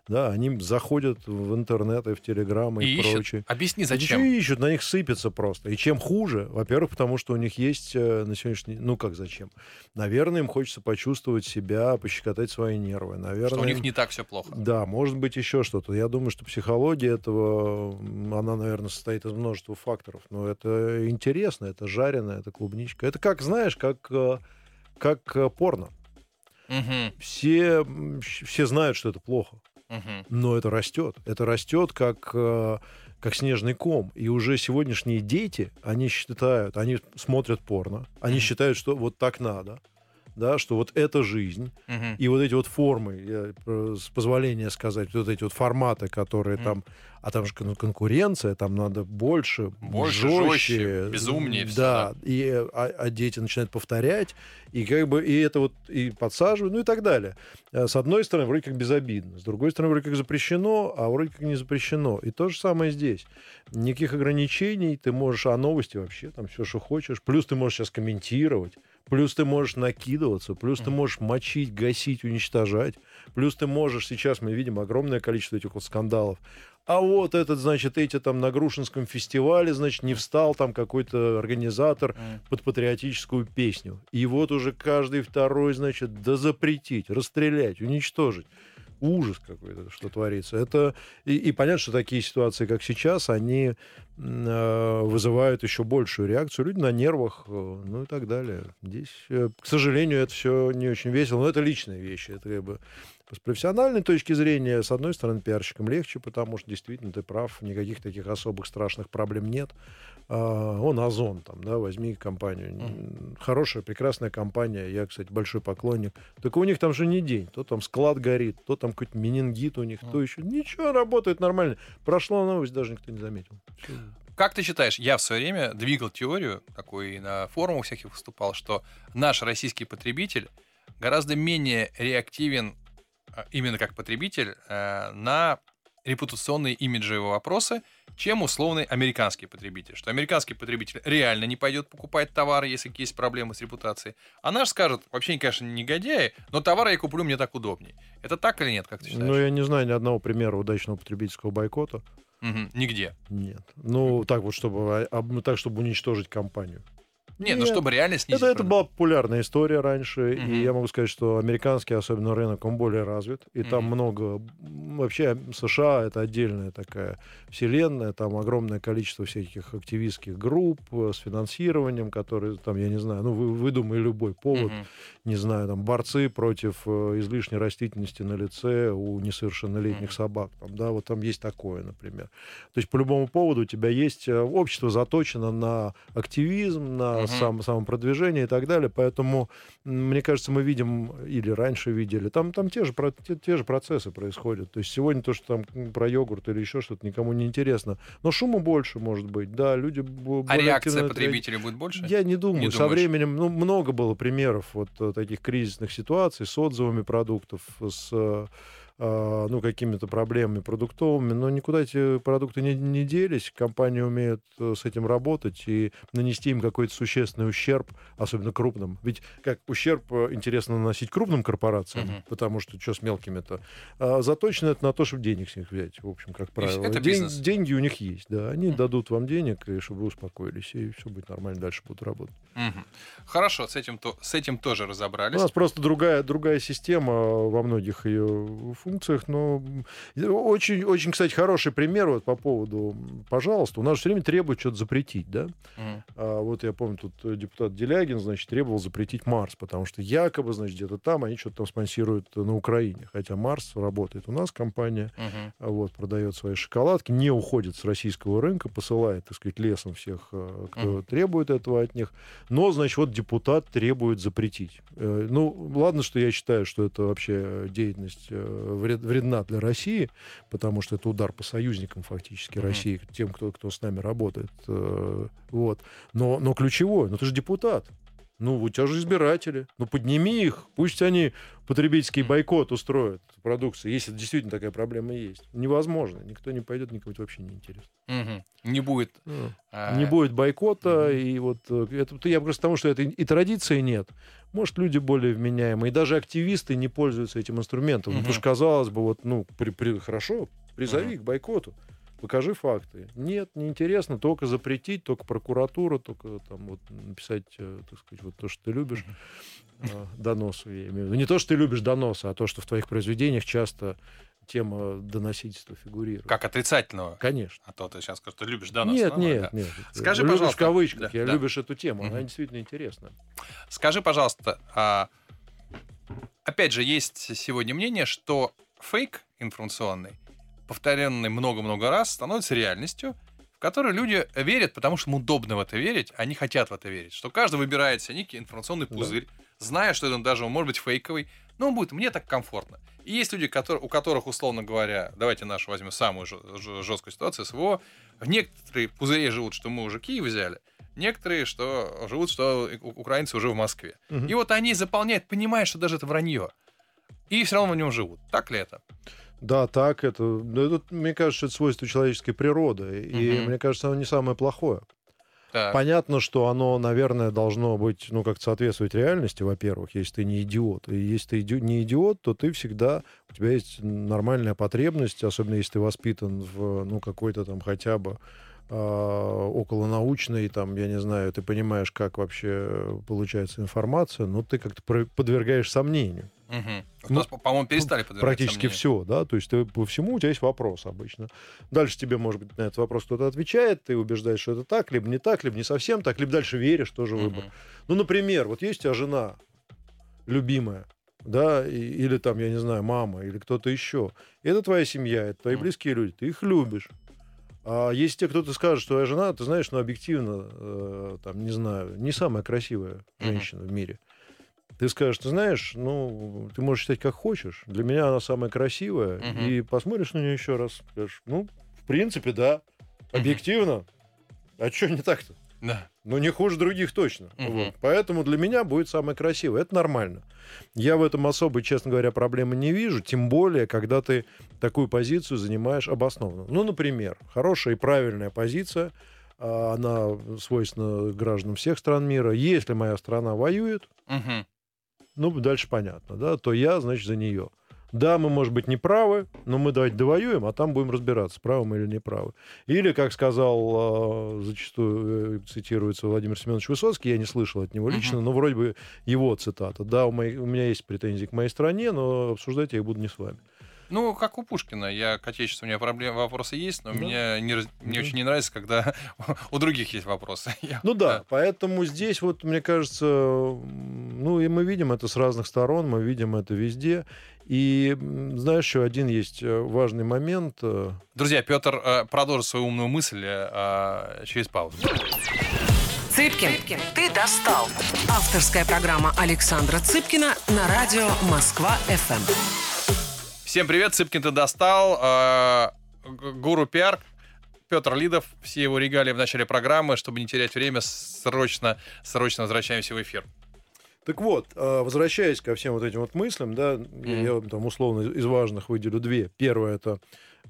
C: Да, они заходят в интернет и в Телеграм и, и ищут. прочее.
B: Объясни, зачем?
C: И ищут, на них сыпется просто. И чем хуже, во-первых, потому что у них есть э, на сегодняшний... Ну, как зачем? Наверное, им хочется почувствовать себя, пощекотать свои нервы. Наверное, что
B: у них не так все плохо.
C: Да, может быть, еще что-то. Я думаю, что психология этого, она, наверное, состоит из множества факторов. Но это интересно, это жареное, это клубничка. Это как, знаешь, как, э, как э, порно. Угу. Все, все знают, что это плохо. Но это растет. Это растет как, э, как снежный ком. И уже сегодняшние дети, они считают, они смотрят порно, они считают, что вот так надо да, что вот это жизнь, угу. и вот эти вот формы, я, э, с позволения сказать, вот эти вот форматы, которые угу. там а там же конкуренция, там надо больше, больше жестче, жестче
B: безумнее.
C: Да,
B: все, да.
C: и а, а дети начинают повторять, и как бы и это вот и подсаживают, ну и так далее. Э, с одной стороны, вроде как безобидно, с другой стороны, вроде как запрещено, а вроде как не запрещено. И то же самое здесь. Никаких ограничений, ты можешь о новости вообще, там все, что хочешь. Плюс ты можешь сейчас комментировать. Плюс ты можешь накидываться, плюс ты можешь мочить, гасить, уничтожать. Плюс ты можешь, сейчас мы видим огромное количество этих вот скандалов. А вот этот, значит, эти там на Грушинском фестивале, значит, не встал там какой-то организатор под патриотическую песню. И вот уже каждый второй, значит, да запретить, расстрелять, уничтожить ужас какой-то, что творится. Это и, и понятно, что такие ситуации, как сейчас, они э, вызывают еще большую реакцию. Люди на нервах, э, ну и так далее. Здесь, э, к сожалению, это все не очень весело, но это личные вещи. Это как бы с профессиональной точки зрения, с одной стороны, пиарщикам легче, потому что действительно ты прав, никаких таких особых страшных проблем нет. А, он Озон, там, да, возьми компанию. Mm. Хорошая, прекрасная компания. Я, кстати, большой поклонник. Только у них там же не день. То там склад горит, то там какой-то менингит у них, mm. то еще. Ничего, работает нормально. Прошла новость, даже никто не заметил.
B: Как ты считаешь, я в свое время двигал теорию, такой на форумах всяких выступал, что наш российский потребитель гораздо менее реактивен именно как потребитель э, на репутационные имиджевые вопросы, чем условный американский потребитель. Что американский потребитель реально не пойдет покупать товары, если есть проблемы с репутацией. А наш скажет, вообще, конечно, негодяи, но товары я куплю, мне так удобнее. Это так или нет, как ты считаешь?
C: Ну, я не знаю ни одного примера удачного потребительского бойкота.
B: Угу, нигде.
C: Нет. Ну, так вот, чтобы, а, ну, так, чтобы уничтожить компанию.
B: Не, ну чтобы реально снизить.
C: Это, это была популярная история раньше, mm-hmm. и я могу сказать, что американский, особенно рынок, он более развит, и mm-hmm. там много... Вообще США — это отдельная такая вселенная, там огромное количество всяких активистских групп э, с финансированием, которые там, я не знаю, ну, вы выдумай любой повод, mm-hmm. не знаю, там, борцы против э, излишней растительности на лице у несовершеннолетних mm-hmm. собак, там, да, вот там есть такое, например. То есть по любому поводу у тебя есть... Э, общество заточено на активизм, на угу. сам, самопродвижение и так далее. Поэтому, мне кажется, мы видим, или раньше видели, там, там те, же, те, те же процессы происходят. То есть сегодня то, что там про йогурт или еще что-то, никому не интересно. Но шума больше, может быть. Да, люди...
B: А реакция потребителей будет больше?
C: Я не думаю. Не Со думаешь? временем, ну, много было примеров вот э, таких кризисных ситуаций с отзывами продуктов, с а, ну, какими-то проблемами продуктовыми, но никуда эти продукты не, не делись. Компания умеет э, с этим работать и нанести им какой-то существенный ущерб, особенно крупным. Ведь как ущерб э, интересно наносить крупным корпорациям, угу. потому что что с мелкими-то? А заточено это на то, чтобы денег с них взять, в общем, как правило.
B: Это
C: День, деньги у них есть, да. Они угу. дадут вам денег, и чтобы вы успокоились, и все будет нормально, дальше будут работать.
B: Угу. Хорошо, с этим, то, с этим тоже разобрались.
C: У нас просто другая, другая система во многих ее функциях, но очень, очень, кстати, хороший пример вот по поводу, пожалуйста, у нас все время требуют что-то запретить, да? Mm. А, вот я помню, тут депутат Делягин, значит, требовал запретить Марс, потому что якобы, значит, где-то там они что-то там спонсируют на Украине, хотя Марс работает у нас, компания, mm-hmm. вот, продает свои шоколадки, не уходит с российского рынка, посылает, так сказать, лесом всех, э, кто mm-hmm. требует этого от них, но, значит, вот депутат требует запретить. Э, ну, ладно, что я считаю, что это вообще деятельность э, вредна для России, потому что это удар по союзникам фактически mm-hmm. России, тем, кто, кто с нами работает. Э, вот. Но, но ключевое, ну ты же депутат. Ну, у тебя же избиратели. Ну, подними их. Пусть они потребительский бойкот устроят продукции, если действительно такая проблема есть. Невозможно. Никто не пойдет, никому это вообще не интересно.
B: Угу. Не будет. Ну,
C: а... Не будет бойкота. Угу. И вот э, это, я просто потому, что это и традиции нет. Может, люди более вменяемые. И даже активисты не пользуются этим инструментом. Угу. Ну, потому что, казалось бы, вот, ну, при, при, хорошо, призови угу. к бойкоту покажи факты. Нет, неинтересно, только запретить, только прокуратура, только там вот написать, э, так сказать, вот то, что ты любишь, э, доносу, я имею в виду. Не то, что ты любишь доносы, а то, что в твоих произведениях часто тема доносительства фигурирует.
B: Как отрицательного?
C: Конечно.
B: А то ты сейчас скажешь, ты любишь донос.
C: Нет, нет, да. нет.
B: Скажи,
C: любишь
B: пожалуйста.
C: в кавычках, да, я да. любишь эту тему, угу. она действительно интересна.
B: Скажи, пожалуйста, а... опять же, есть сегодня мнение, что фейк информационный повторенный много-много раз, становится реальностью, в которую люди верят, потому что им удобно в это верить, они хотят в это верить. Что каждый выбирает себе некий информационный пузырь, да. зная, что это даже может быть фейковый, но он будет мне так комфортно. И есть люди, которые, у которых, условно говоря, давайте нашу возьмем самую жесткую ситуацию СВО, некоторые пузыри живут, что мы уже Киев взяли, некоторые, что живут, что украинцы уже в Москве. Угу. И вот они заполняют, понимая, что даже это вранье. И все равно в нем живут. Так ли это?
C: Да, так это, ну, это. Мне кажется, это свойство человеческой природы. И угу. мне кажется, оно не самое плохое.
B: Так.
C: Понятно, что оно, наверное, должно быть, ну, как-то соответствовать реальности, во-первых, если ты не идиот. И если ты иди- не идиот, то ты всегда, у тебя есть нормальная потребность, особенно если ты воспитан в, ну, какой-то там хотя бы а, околонаучной, там, я не знаю, ты понимаешь, как вообще получается информация, но ты как-то подвергаешь сомнению.
B: Мгм.
C: Ну,
B: У нас, по-моему, перестали подвергать
C: Практически
B: сомнению.
C: все, да, то есть ты по всему у тебя есть вопрос обычно. Дальше тебе, может быть, на этот вопрос кто-то отвечает, ты убеждаешь, что это так, либо не так, либо не совсем так, либо дальше веришь, тоже
B: Мгм.
C: выбор. Ну, например, вот есть у тебя жена любимая, да, и- или там, я не знаю, мама, или кто-то еще. Это твоя семья, это твои близкие люди, ты их любишь. А если тебе кто-то скажет, что твоя жена, ты знаешь, ну, объективно, э, там, не знаю, не самая красивая женщина в мире. Ты скажешь, ты знаешь, ну, ты можешь считать как хочешь. Для меня она самая красивая.
B: Мгм.
C: И посмотришь на нее еще раз. Скажешь, ну, в принципе, да. Объективно. А что не так-то?
B: Да.
C: Ну, не хуже других точно.
B: Мгм.
C: Вот. Поэтому для меня будет самое красивое. Это нормально. Я в этом особой, честно говоря, проблемы не вижу. Тем более, когда ты такую позицию занимаешь обоснованно. Ну, например, хорошая и правильная позиция. а, Она свойственна гражданам всех стран мира. Если моя страна воюет,
B: Мгм.
C: Ну, дальше понятно, да, то я, значит, за нее. Да, мы, может быть, не правы, но мы давайте довоюем, а там будем разбираться, правы мы или не правы. Или, как сказал, э, зачастую э, цитируется Владимир Семенович Высоцкий, я не слышал от него лично, но вроде бы его цитата. Да, у, моей- у меня есть претензии к моей стране, но обсуждать я их буду не с вами.
B: Ну, как у Пушкина. Я к отечеству, у меня проблемы, вопросы есть, но
C: Да.
B: мне, не, мне
C: Да.
B: очень не нравится, когда (laughs) у других есть вопросы. (laughs)
C: Ну да, поэтому здесь вот, мне кажется, ну и мы видим это с разных сторон, мы видим это везде. И знаешь, еще один есть э, важный момент. э,
B: Друзья, Петр э, продолжит свою умную мысль э, через паузу.
A: Цыпкин, ты достал. Авторская программа Александра Цыпкина на радио Москва-ФМ.
B: Всем привет, Цыпкин ты достал. э, г- Гуру пиар. Петр Лидов, все его регалии в начале программы. Чтобы не терять время, срочно, срочно возвращаемся в эфир.
C: Так вот, э, возвращаясь ко всем вот этим вот мыслям, да, я- я там условно из важных выделю две. Первое это,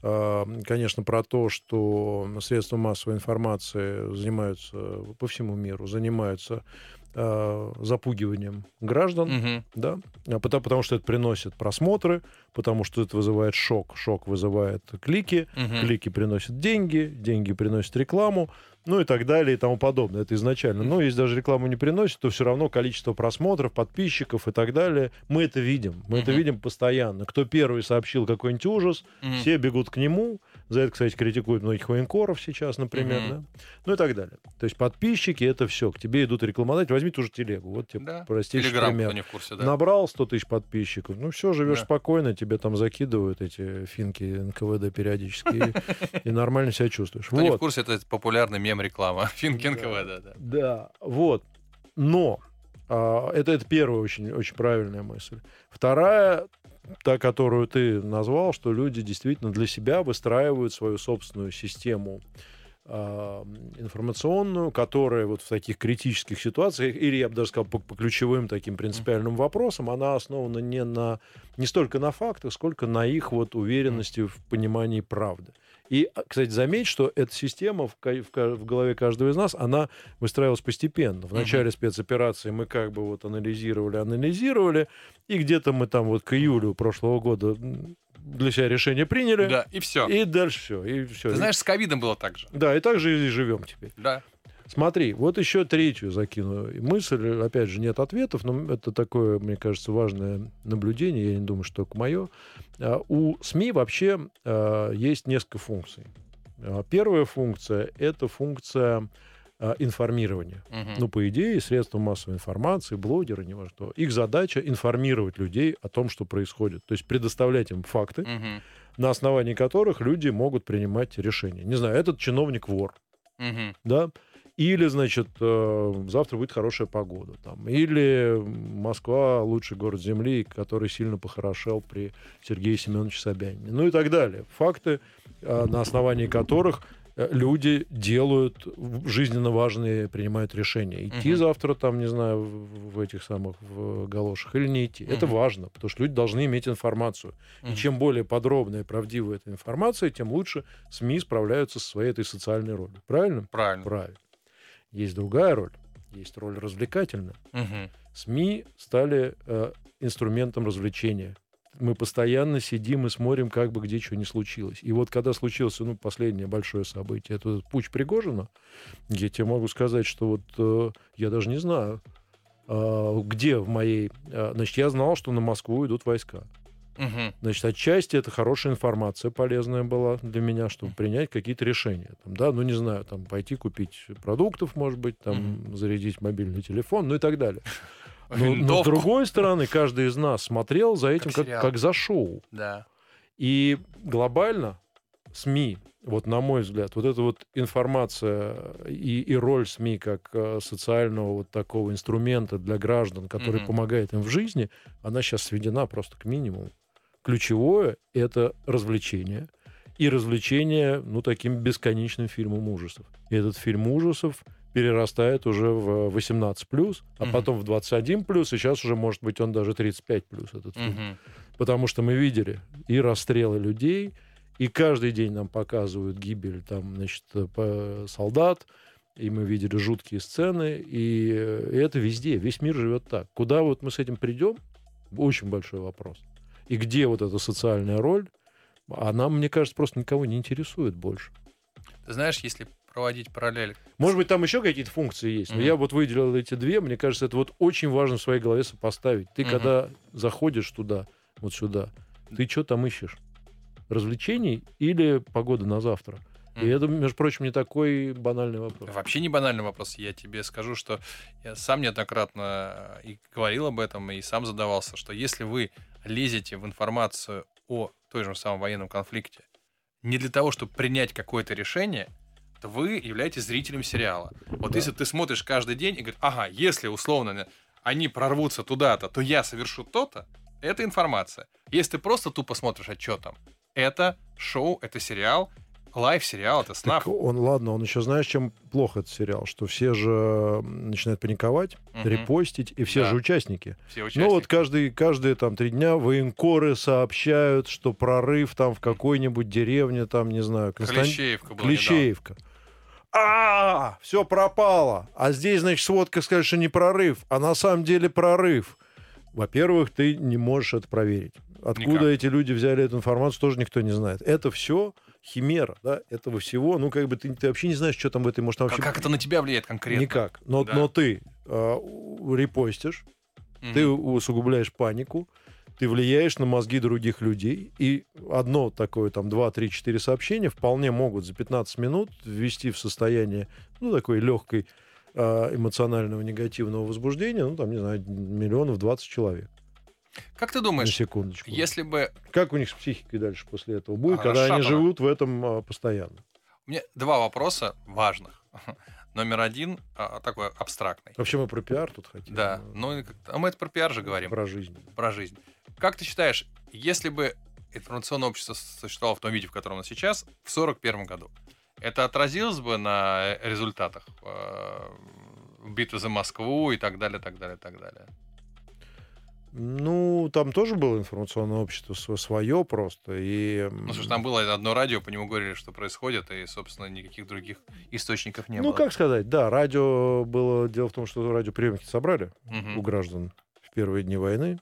C: э, конечно, про то, что средства массовой информации занимаются по всему миру, занимаются э, запугиванием граждан,
B: Мгм.
C: да, а потому, потому что это приносит просмотры, потому что это вызывает шок, шок вызывает клики,
B: Мгм.
C: клики приносят деньги, деньги приносят рекламу, ну и так далее и тому подобное. Это изначально. Но если даже рекламу не приносит, то все равно количество просмотров, подписчиков и так далее, мы это видим. Мы это
B: Мгм.
C: видим постоянно. Кто первый сообщил какой-нибудь ужас,
B: Мгм.
C: все бегут к нему. За это, кстати, критикуют многих военкоров сейчас, например,
B: Мгм.
C: да? Ну и так далее. То есть подписчики — это все. К тебе идут рекламодатели. Возьми ту же телегу. Вот тебе
B: Да.
C: простейший
B: Телеграм,
C: пример.
B: не в курсе, да.
C: Набрал 100 тысяч подписчиков. Ну все, живешь
B: Да.
C: спокойно, тебе там закидывают эти финки НКВД периодически, и, нормально себя чувствуешь.
B: Кто не в курсе, это популярный мем-реклама. (laughs) Финки
C: Да.
B: НКВД, да.
C: Да, вот. Но а, это, это первая очень, очень правильная мысль. Вторая, та, которую ты назвал, что люди действительно для себя выстраивают свою собственную систему а, информационную, которая вот в таких критических ситуациях, или я бы даже сказал, по, по ключевым таким принципиальным вопросам, она основана не, на, не столько на фактах, сколько на их вот уверенности в понимании правды. И, а, кстати, заметь, что эта система в, в в голове каждого из нас, она выстраивалась постепенно. В начале спецоперации мы как бы вот анализировали, анализировали, и где-то мы там вот к июлю прошлого года для себя решение приняли,
B: Да, и все.
C: и дальше все. И все.
B: Ты знаешь, с ковидом было так же.
C: Да, и так же и живем теперь.
B: Да.
C: Смотри, вот еще третью закину мысль. Опять же, нет ответов, но это такое, мне кажется, важное наблюдение. Я не думаю, что только мое. А, У СМИ вообще а, есть несколько функций. А, Первая функция – это функция информирования.
B: Мгм.
C: Ну, по идее, средства массовой информации, блогеры, неважно что, их задача информировать людей о том, что происходит. То есть предоставлять им факты,
B: Мгм.
C: на основании которых люди могут принимать решения. Не знаю, этот чиновник вор,
B: Мгм.
C: да, или, значит, э, завтра будет хорошая погода, там, или Москва лучший город Земли, который сильно похорошел при Сергее Семеновиче Собянине, ну и так далее. Факты, э, на основании которых э, люди делают жизненно важные, принимают решения. Идти
B: Мгм.
C: завтра там, не знаю, в в этих самых в галошах или не идти. Это
B: Мгм.
C: важно, потому что люди должны иметь информацию. И
B: Мгм.
C: чем более подробная и правдивая эта информация, тем лучше СМИ справляются со своей этой социальной ролью. Правильно?
B: Правильно.
C: Правильно. Есть другая роль. Есть роль развлекательная.
B: Мгм.
C: СМИ стали э, инструментом развлечения. Мы постоянно сидим и смотрим, как бы где что ни случилось. И вот когда случилось ну, последнее большое событие, это путь Пригожина, я тебе могу сказать, что вот э, я даже не знаю, э, где в моей... э, значит, я знал, что на Москву идут войска.
B: Мгм.
C: Значит, отчасти это хорошая информация, полезная была для меня, чтобы принять какие-то решения. Там, да, ну не знаю, там пойти купить продуктов, может быть, там зарядить мобильный телефон, ну и так далее. (laughs) Но, но с другой стороны, каждый из нас смотрел за этим
B: Как
C: как, как за шоу.
B: Да.
C: И глобально СМИ, вот на мой взгляд, вот эта вот информация и, и роль СМИ как э, социального вот такого инструмента для граждан, который
B: Мгм.
C: помогает им в жизни, она сейчас сведена просто к минимуму. Ключевое — это развлечение. И развлечение, ну, таким бесконечным фильмом ужасов. И этот фильм ужасов перерастает уже в 18+, а
B: Мгм.
C: потом в 21+, и сейчас уже, может быть, он даже 35+, этот фильм.
B: Мгм.
C: Потому что мы видели и расстрелы людей, и каждый день нам показывают гибель там, значит, солдат, и мы видели жуткие сцены, и э, это везде, весь мир живет так. Куда вот мы с этим придем, очень большой вопрос. И где вот эта социальная роль, она, мне кажется, просто никого не интересует больше.
B: Ты знаешь, если проводить параллель...
C: Может быть, там еще какие-то функции есть, но
B: Мгм.
C: я вот выделил эти две, мне кажется, это вот очень важно в своей голове сопоставить. Ты
B: Мгм.
C: когда заходишь туда, вот сюда, ты что там ищешь? Развлечений или погода на завтра? И это, между прочим, не такой банальный вопрос.
B: Вообще не банальный вопрос. Я тебе скажу, что я сам неоднократно э, и говорил об этом, и сам задавался, что если вы лезете в информацию о той же самом военном конфликте не для того, чтобы принять какое-то решение, то вы являетесь зрителем сериала. Вот
C: Да.
B: если ты смотришь каждый день и говоришь, ага, если условно они прорвутся туда-то, то я совершу то-то, это информация. Если ты просто тупо смотришь, а что там, это шоу, это сериал, live-сериал, это snuff.
C: Так он, ладно, он еще, знаешь, чем плохо этот сериал? Что все же начинают паниковать,
B: Мгм.
C: репостить, и все
B: Да.
C: же участники.
B: Все
C: Ну
B: участники.
C: вот каждые, каждые там три дня военкоры сообщают, что прорыв там в какой-нибудь деревне, там, не знаю, Констан-
B: Клещеевка была
C: Клещеевка. А, все пропало. А здесь, значит, сводка скажет, что не прорыв, а на самом деле прорыв. Во-первых, ты не можешь это проверить. Откуда
B: Никак.
C: эти люди взяли эту информацию, тоже никто не знает. Это все химера, да, этого всего. Ну, как бы ты, ты вообще не знаешь, что там в этой, может, вообще...
B: Как, как это на тебя влияет конкретно?
C: Никак. Но,
B: Да.
C: но ты э, репостишь,
B: Мгм.
C: ты усугубляешь панику, ты влияешь на мозги других людей, и одно такое, там, два, три, четыре сообщения вполне могут за 15 минут ввести в состояние, ну, такой легкой э, эмоционального негативного возбуждения, ну, там, не знаю, миллионов 20 человек
B: Как ты
C: на
B: думаешь,
C: секундочку.
B: если бы...
C: Как у них с психикой дальше после этого будет,
B: А,
C: когда они живут в этом э, постоянно?
B: У меня два вопроса важных. (laughs) Номер один а, такой абстрактный.
C: Вообще мы про пиар тут хотим.
B: Да,
C: э,
B: ну а мы это про пиар же говорим,
C: Про жизнь.
B: про жизнь. Как ты считаешь, если бы информационное общество существовало в том виде, в котором оно сейчас, в 41 году, это отразилось бы на э, результатах битвы за Москву и так далее, так далее, так далее?
C: Ну, там тоже было информационное общество свое просто. И,
B: Ну, слушай, там было одно радио, по нему говорили, что происходит, и, собственно, никаких других источников не
C: ну,
B: было.
C: как сказать, да, радио было... Дело в том, что радиоприемники собрали
B: Мгм.
C: у граждан в первые дни войны.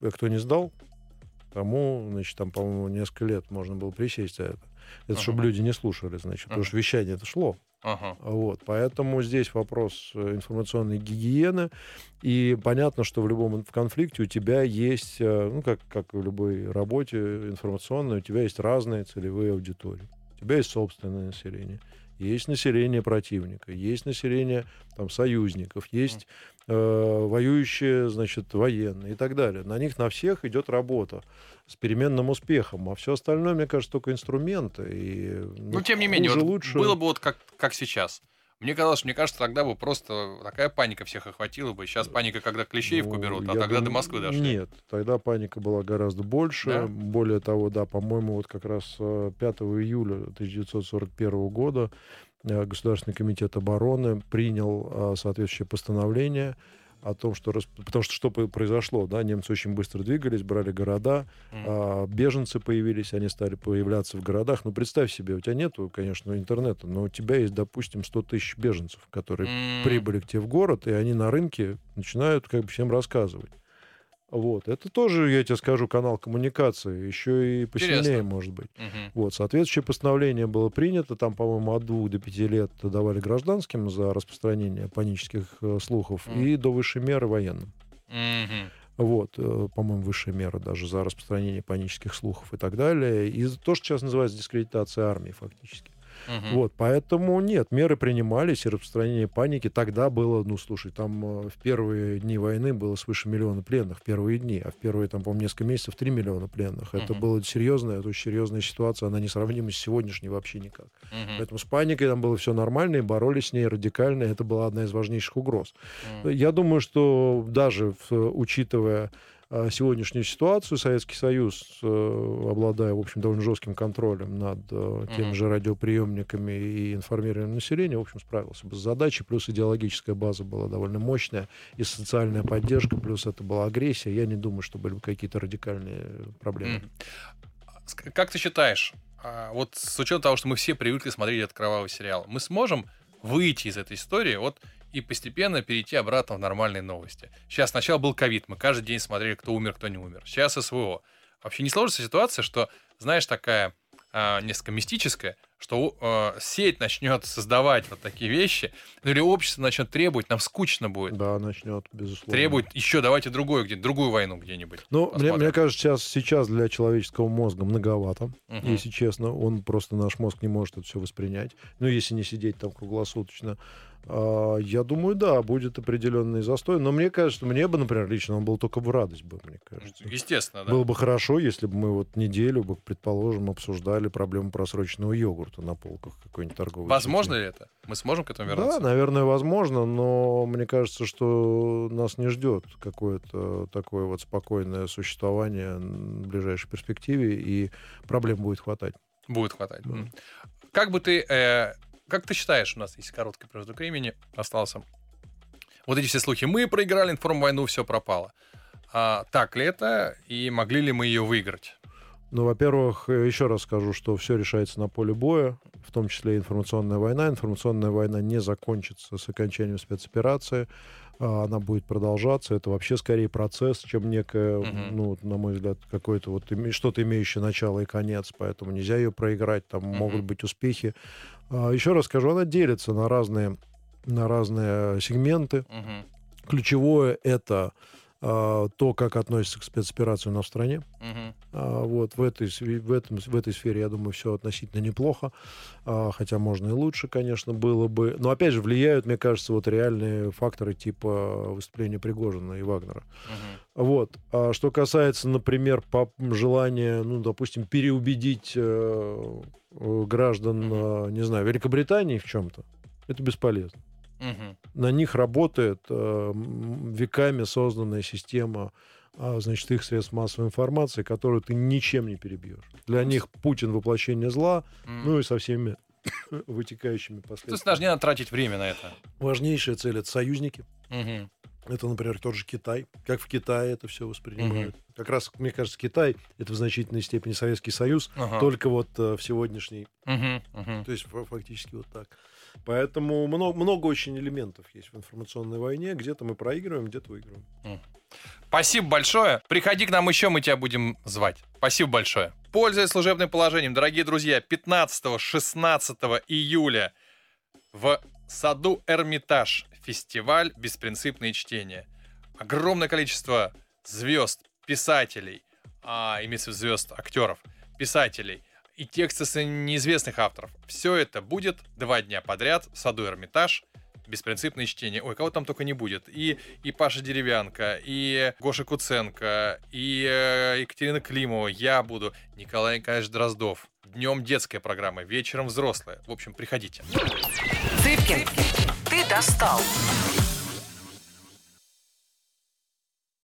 C: А кто не сдал, тому, значит, там, по-моему, несколько лет можно было присесть за это. Это
B: Ага.
C: чтобы люди не слушали, значит, потому
B: Ага.
C: что вещание это шло.
B: Ага.
C: Вот, поэтому здесь вопрос э, информационной гигиены. И понятно, что в любом в конфликте у тебя есть, э, ну, как, как в любой работе информационной, у тебя есть разные целевые аудитории. У тебя есть собственное население, есть население противника, есть население там, союзников, есть э, воюющие, значит, военные и так далее. На них на всех идет работа с переменным успехом, а все остальное, мне кажется, только инструменты. И,
B: Ну, тем не менее, вот
C: лучше.
B: было бы вот как, как сейчас. Мне казалось, мне кажется, тогда бы просто такая паника всех охватила бы. Сейчас паника, когда Клещеевку
C: Ну,
B: берут, а тогда до
C: думаю,
B: Москвы дошли.
C: Нет, тогда паника была гораздо больше.
B: Да?
C: Более того, да, по-моему, вот как раз э, 5 июля 1941 года э, Государственный комитет обороны принял э, соответствующее постановление о том, что... Потому что что произошло, да, немцы очень быстро двигались, брали города, mm. а, беженцы появились, они стали появляться в городах. Ну, представь себе, у тебя нету, конечно, интернета, но у тебя есть, допустим, 100 тысяч беженцев, которые mm. прибыли к тебе в город, и они на рынке начинают как бы всем рассказывать. Вот. Это тоже, я тебе скажу, канал коммуникации, еще и посильнее Интересно. может быть. Угу. Вот. Соответствующее постановление было принято, там, по-моему, от двух до пяти лет давали гражданским за распространение панических э, слухов угу. и до высшей меры военным. Угу. Вот, э, по-моему, высшая мера даже за распространение панических слухов и так далее. И то, что сейчас называется дискредитация армии, фактически. Угу. Вот, поэтому нет, меры принимались, и распространение паники тогда было, ну, слушай, там э, в первые дни войны было свыше миллиона пленных, в первые дни, а в первые, там, по-моему, несколько месяцев 3 миллиона пленных. Угу. Это было серьезная, это очень серьезная ситуация, она несравнима с сегодняшней вообще никак. Угу. Поэтому с паникой там было все нормально, и боролись с ней радикально, это была одна из важнейших угроз. Угу. Я думаю, что даже учитывая а, сегодняшнюю ситуацию Советский Союз, э, обладая, в общем, довольно жестким контролем над э, теми же радиоприемниками и информированием населения, в общем, справился бы с задачей. Плюс идеологическая база была довольно мощная, и социальная поддержка, плюс это была агрессия. Я не думаю, что были бы какие-то радикальные проблемы.
B: Как ты считаешь, а, вот с учетом того, что мы все привыкли смотреть этот кровавый сериал, мы сможем выйти из этой истории? Вот и постепенно перейти обратно в нормальные новости. Сейчас сначала был ковид, мы каждый день смотрели, кто умер, кто не умер. Сейчас СВО. Вообще не сложится ситуация, что, знаешь, такая э, несколько мистическая, что э, сеть начнет создавать вот такие вещи, ну или общество начнет требовать, нам скучно будет.
C: Да, начнет, безусловно.
B: Требует еще, давайте другую, где другую войну где-нибудь.
C: Ну, мне, мне кажется, сейчас, сейчас для человеческого мозга многовато, угу. если честно. Он просто, наш мозг не может это все воспринять. Ну, если не сидеть там круглосуточно. А, я думаю, да, будет определенный застой. Но мне кажется, мне бы, например, лично он был только в радость бы, мне кажется.
B: Естественно, да.
C: Было бы хорошо, если бы мы вот неделю, бы, предположим, обсуждали проблему просроченного йогурта на полках какой-нибудь торговой
B: Возможно сети. ли это? Мы сможем к этому вернуться?
C: Да, наверное, возможно, но мне кажется, что нас не ждет какое-то такое вот спокойное существование в ближайшей перспективе, и проблем будет хватать.
B: Будет хватать. Да. Как бы ты э, как ты считаешь, у нас есть короткий промежуток времени остался. Вот эти все слухи. Мы проиграли информвойну, все пропало. А, так ли это? И могли ли мы ее выиграть?
C: Ну, во-первых, еще раз скажу, что все решается на поле боя, в том числе информационная война. Информационная война не закончится с окончанием спецоперации. А, она будет продолжаться. Это вообще скорее процесс, чем некое, uh-huh. ну, на мой взгляд, какое-то вот что-то имеющее начало и конец. Поэтому нельзя ее проиграть. Там uh-huh. могут быть успехи. А, еще раз скажу, она делится на разные, на разные сегменты. Uh-huh. Ключевое это а, то, как относится к спецоперации на в стране. Угу. А, вот в этой, в, этом, в этой сфере, я думаю, все относительно неплохо. А, хотя можно и лучше, конечно, было бы. Но опять же, влияют, мне кажется, вот реальные факторы типа выступления Пригожина и Вагнера. Угу. Вот. А что касается, например, желания, ну, допустим, переубедить э, граждан, угу. не знаю, Великобритании в чем-то, это бесполезно. Угу. На них работает э, веками созданная система э, значит, их средств массовой информации, которую ты ничем не перебьешь. Для них Путин воплощение зла, mm. ну и со всеми (coughs) вытекающими последствиями. То есть
B: даже не надо тратить время на это.
C: Важнейшая цель — это союзники. Угу. Это, например, тот же Китай. Как в Китае это все воспринимают. Угу. Как раз, мне кажется, Китай — это в значительной степени Советский Союз, ага. только вот э, в сегодняшней. Угу. Угу. То есть фактически вот так. Поэтому много, много очень элементов есть в информационной войне. Где-то мы проигрываем, где-то выигрываем.
B: Спасибо большое. Приходи к нам еще, мы тебя будем звать. Спасибо большое. Пользуясь служебным положением, дорогие друзья, 15-16 июля в саду Эрмитаж фестиваль «Беспринципные чтения». Огромное количество звезд, писателей, а, имеется в виду звезд, актеров, писателей, и тексты с неизвестных авторов. Все это будет два дня подряд в саду Эрмитаж. Беспринципное чтение. Ой, кого там только не будет. И, и Паша Деревянко, и Гоша Куценко, и э, Екатерина Климова, я буду, Николай Николаевич Дроздов. Днем детская программа, вечером взрослая. В общем, приходите.
A: Цыпкин, ты достал.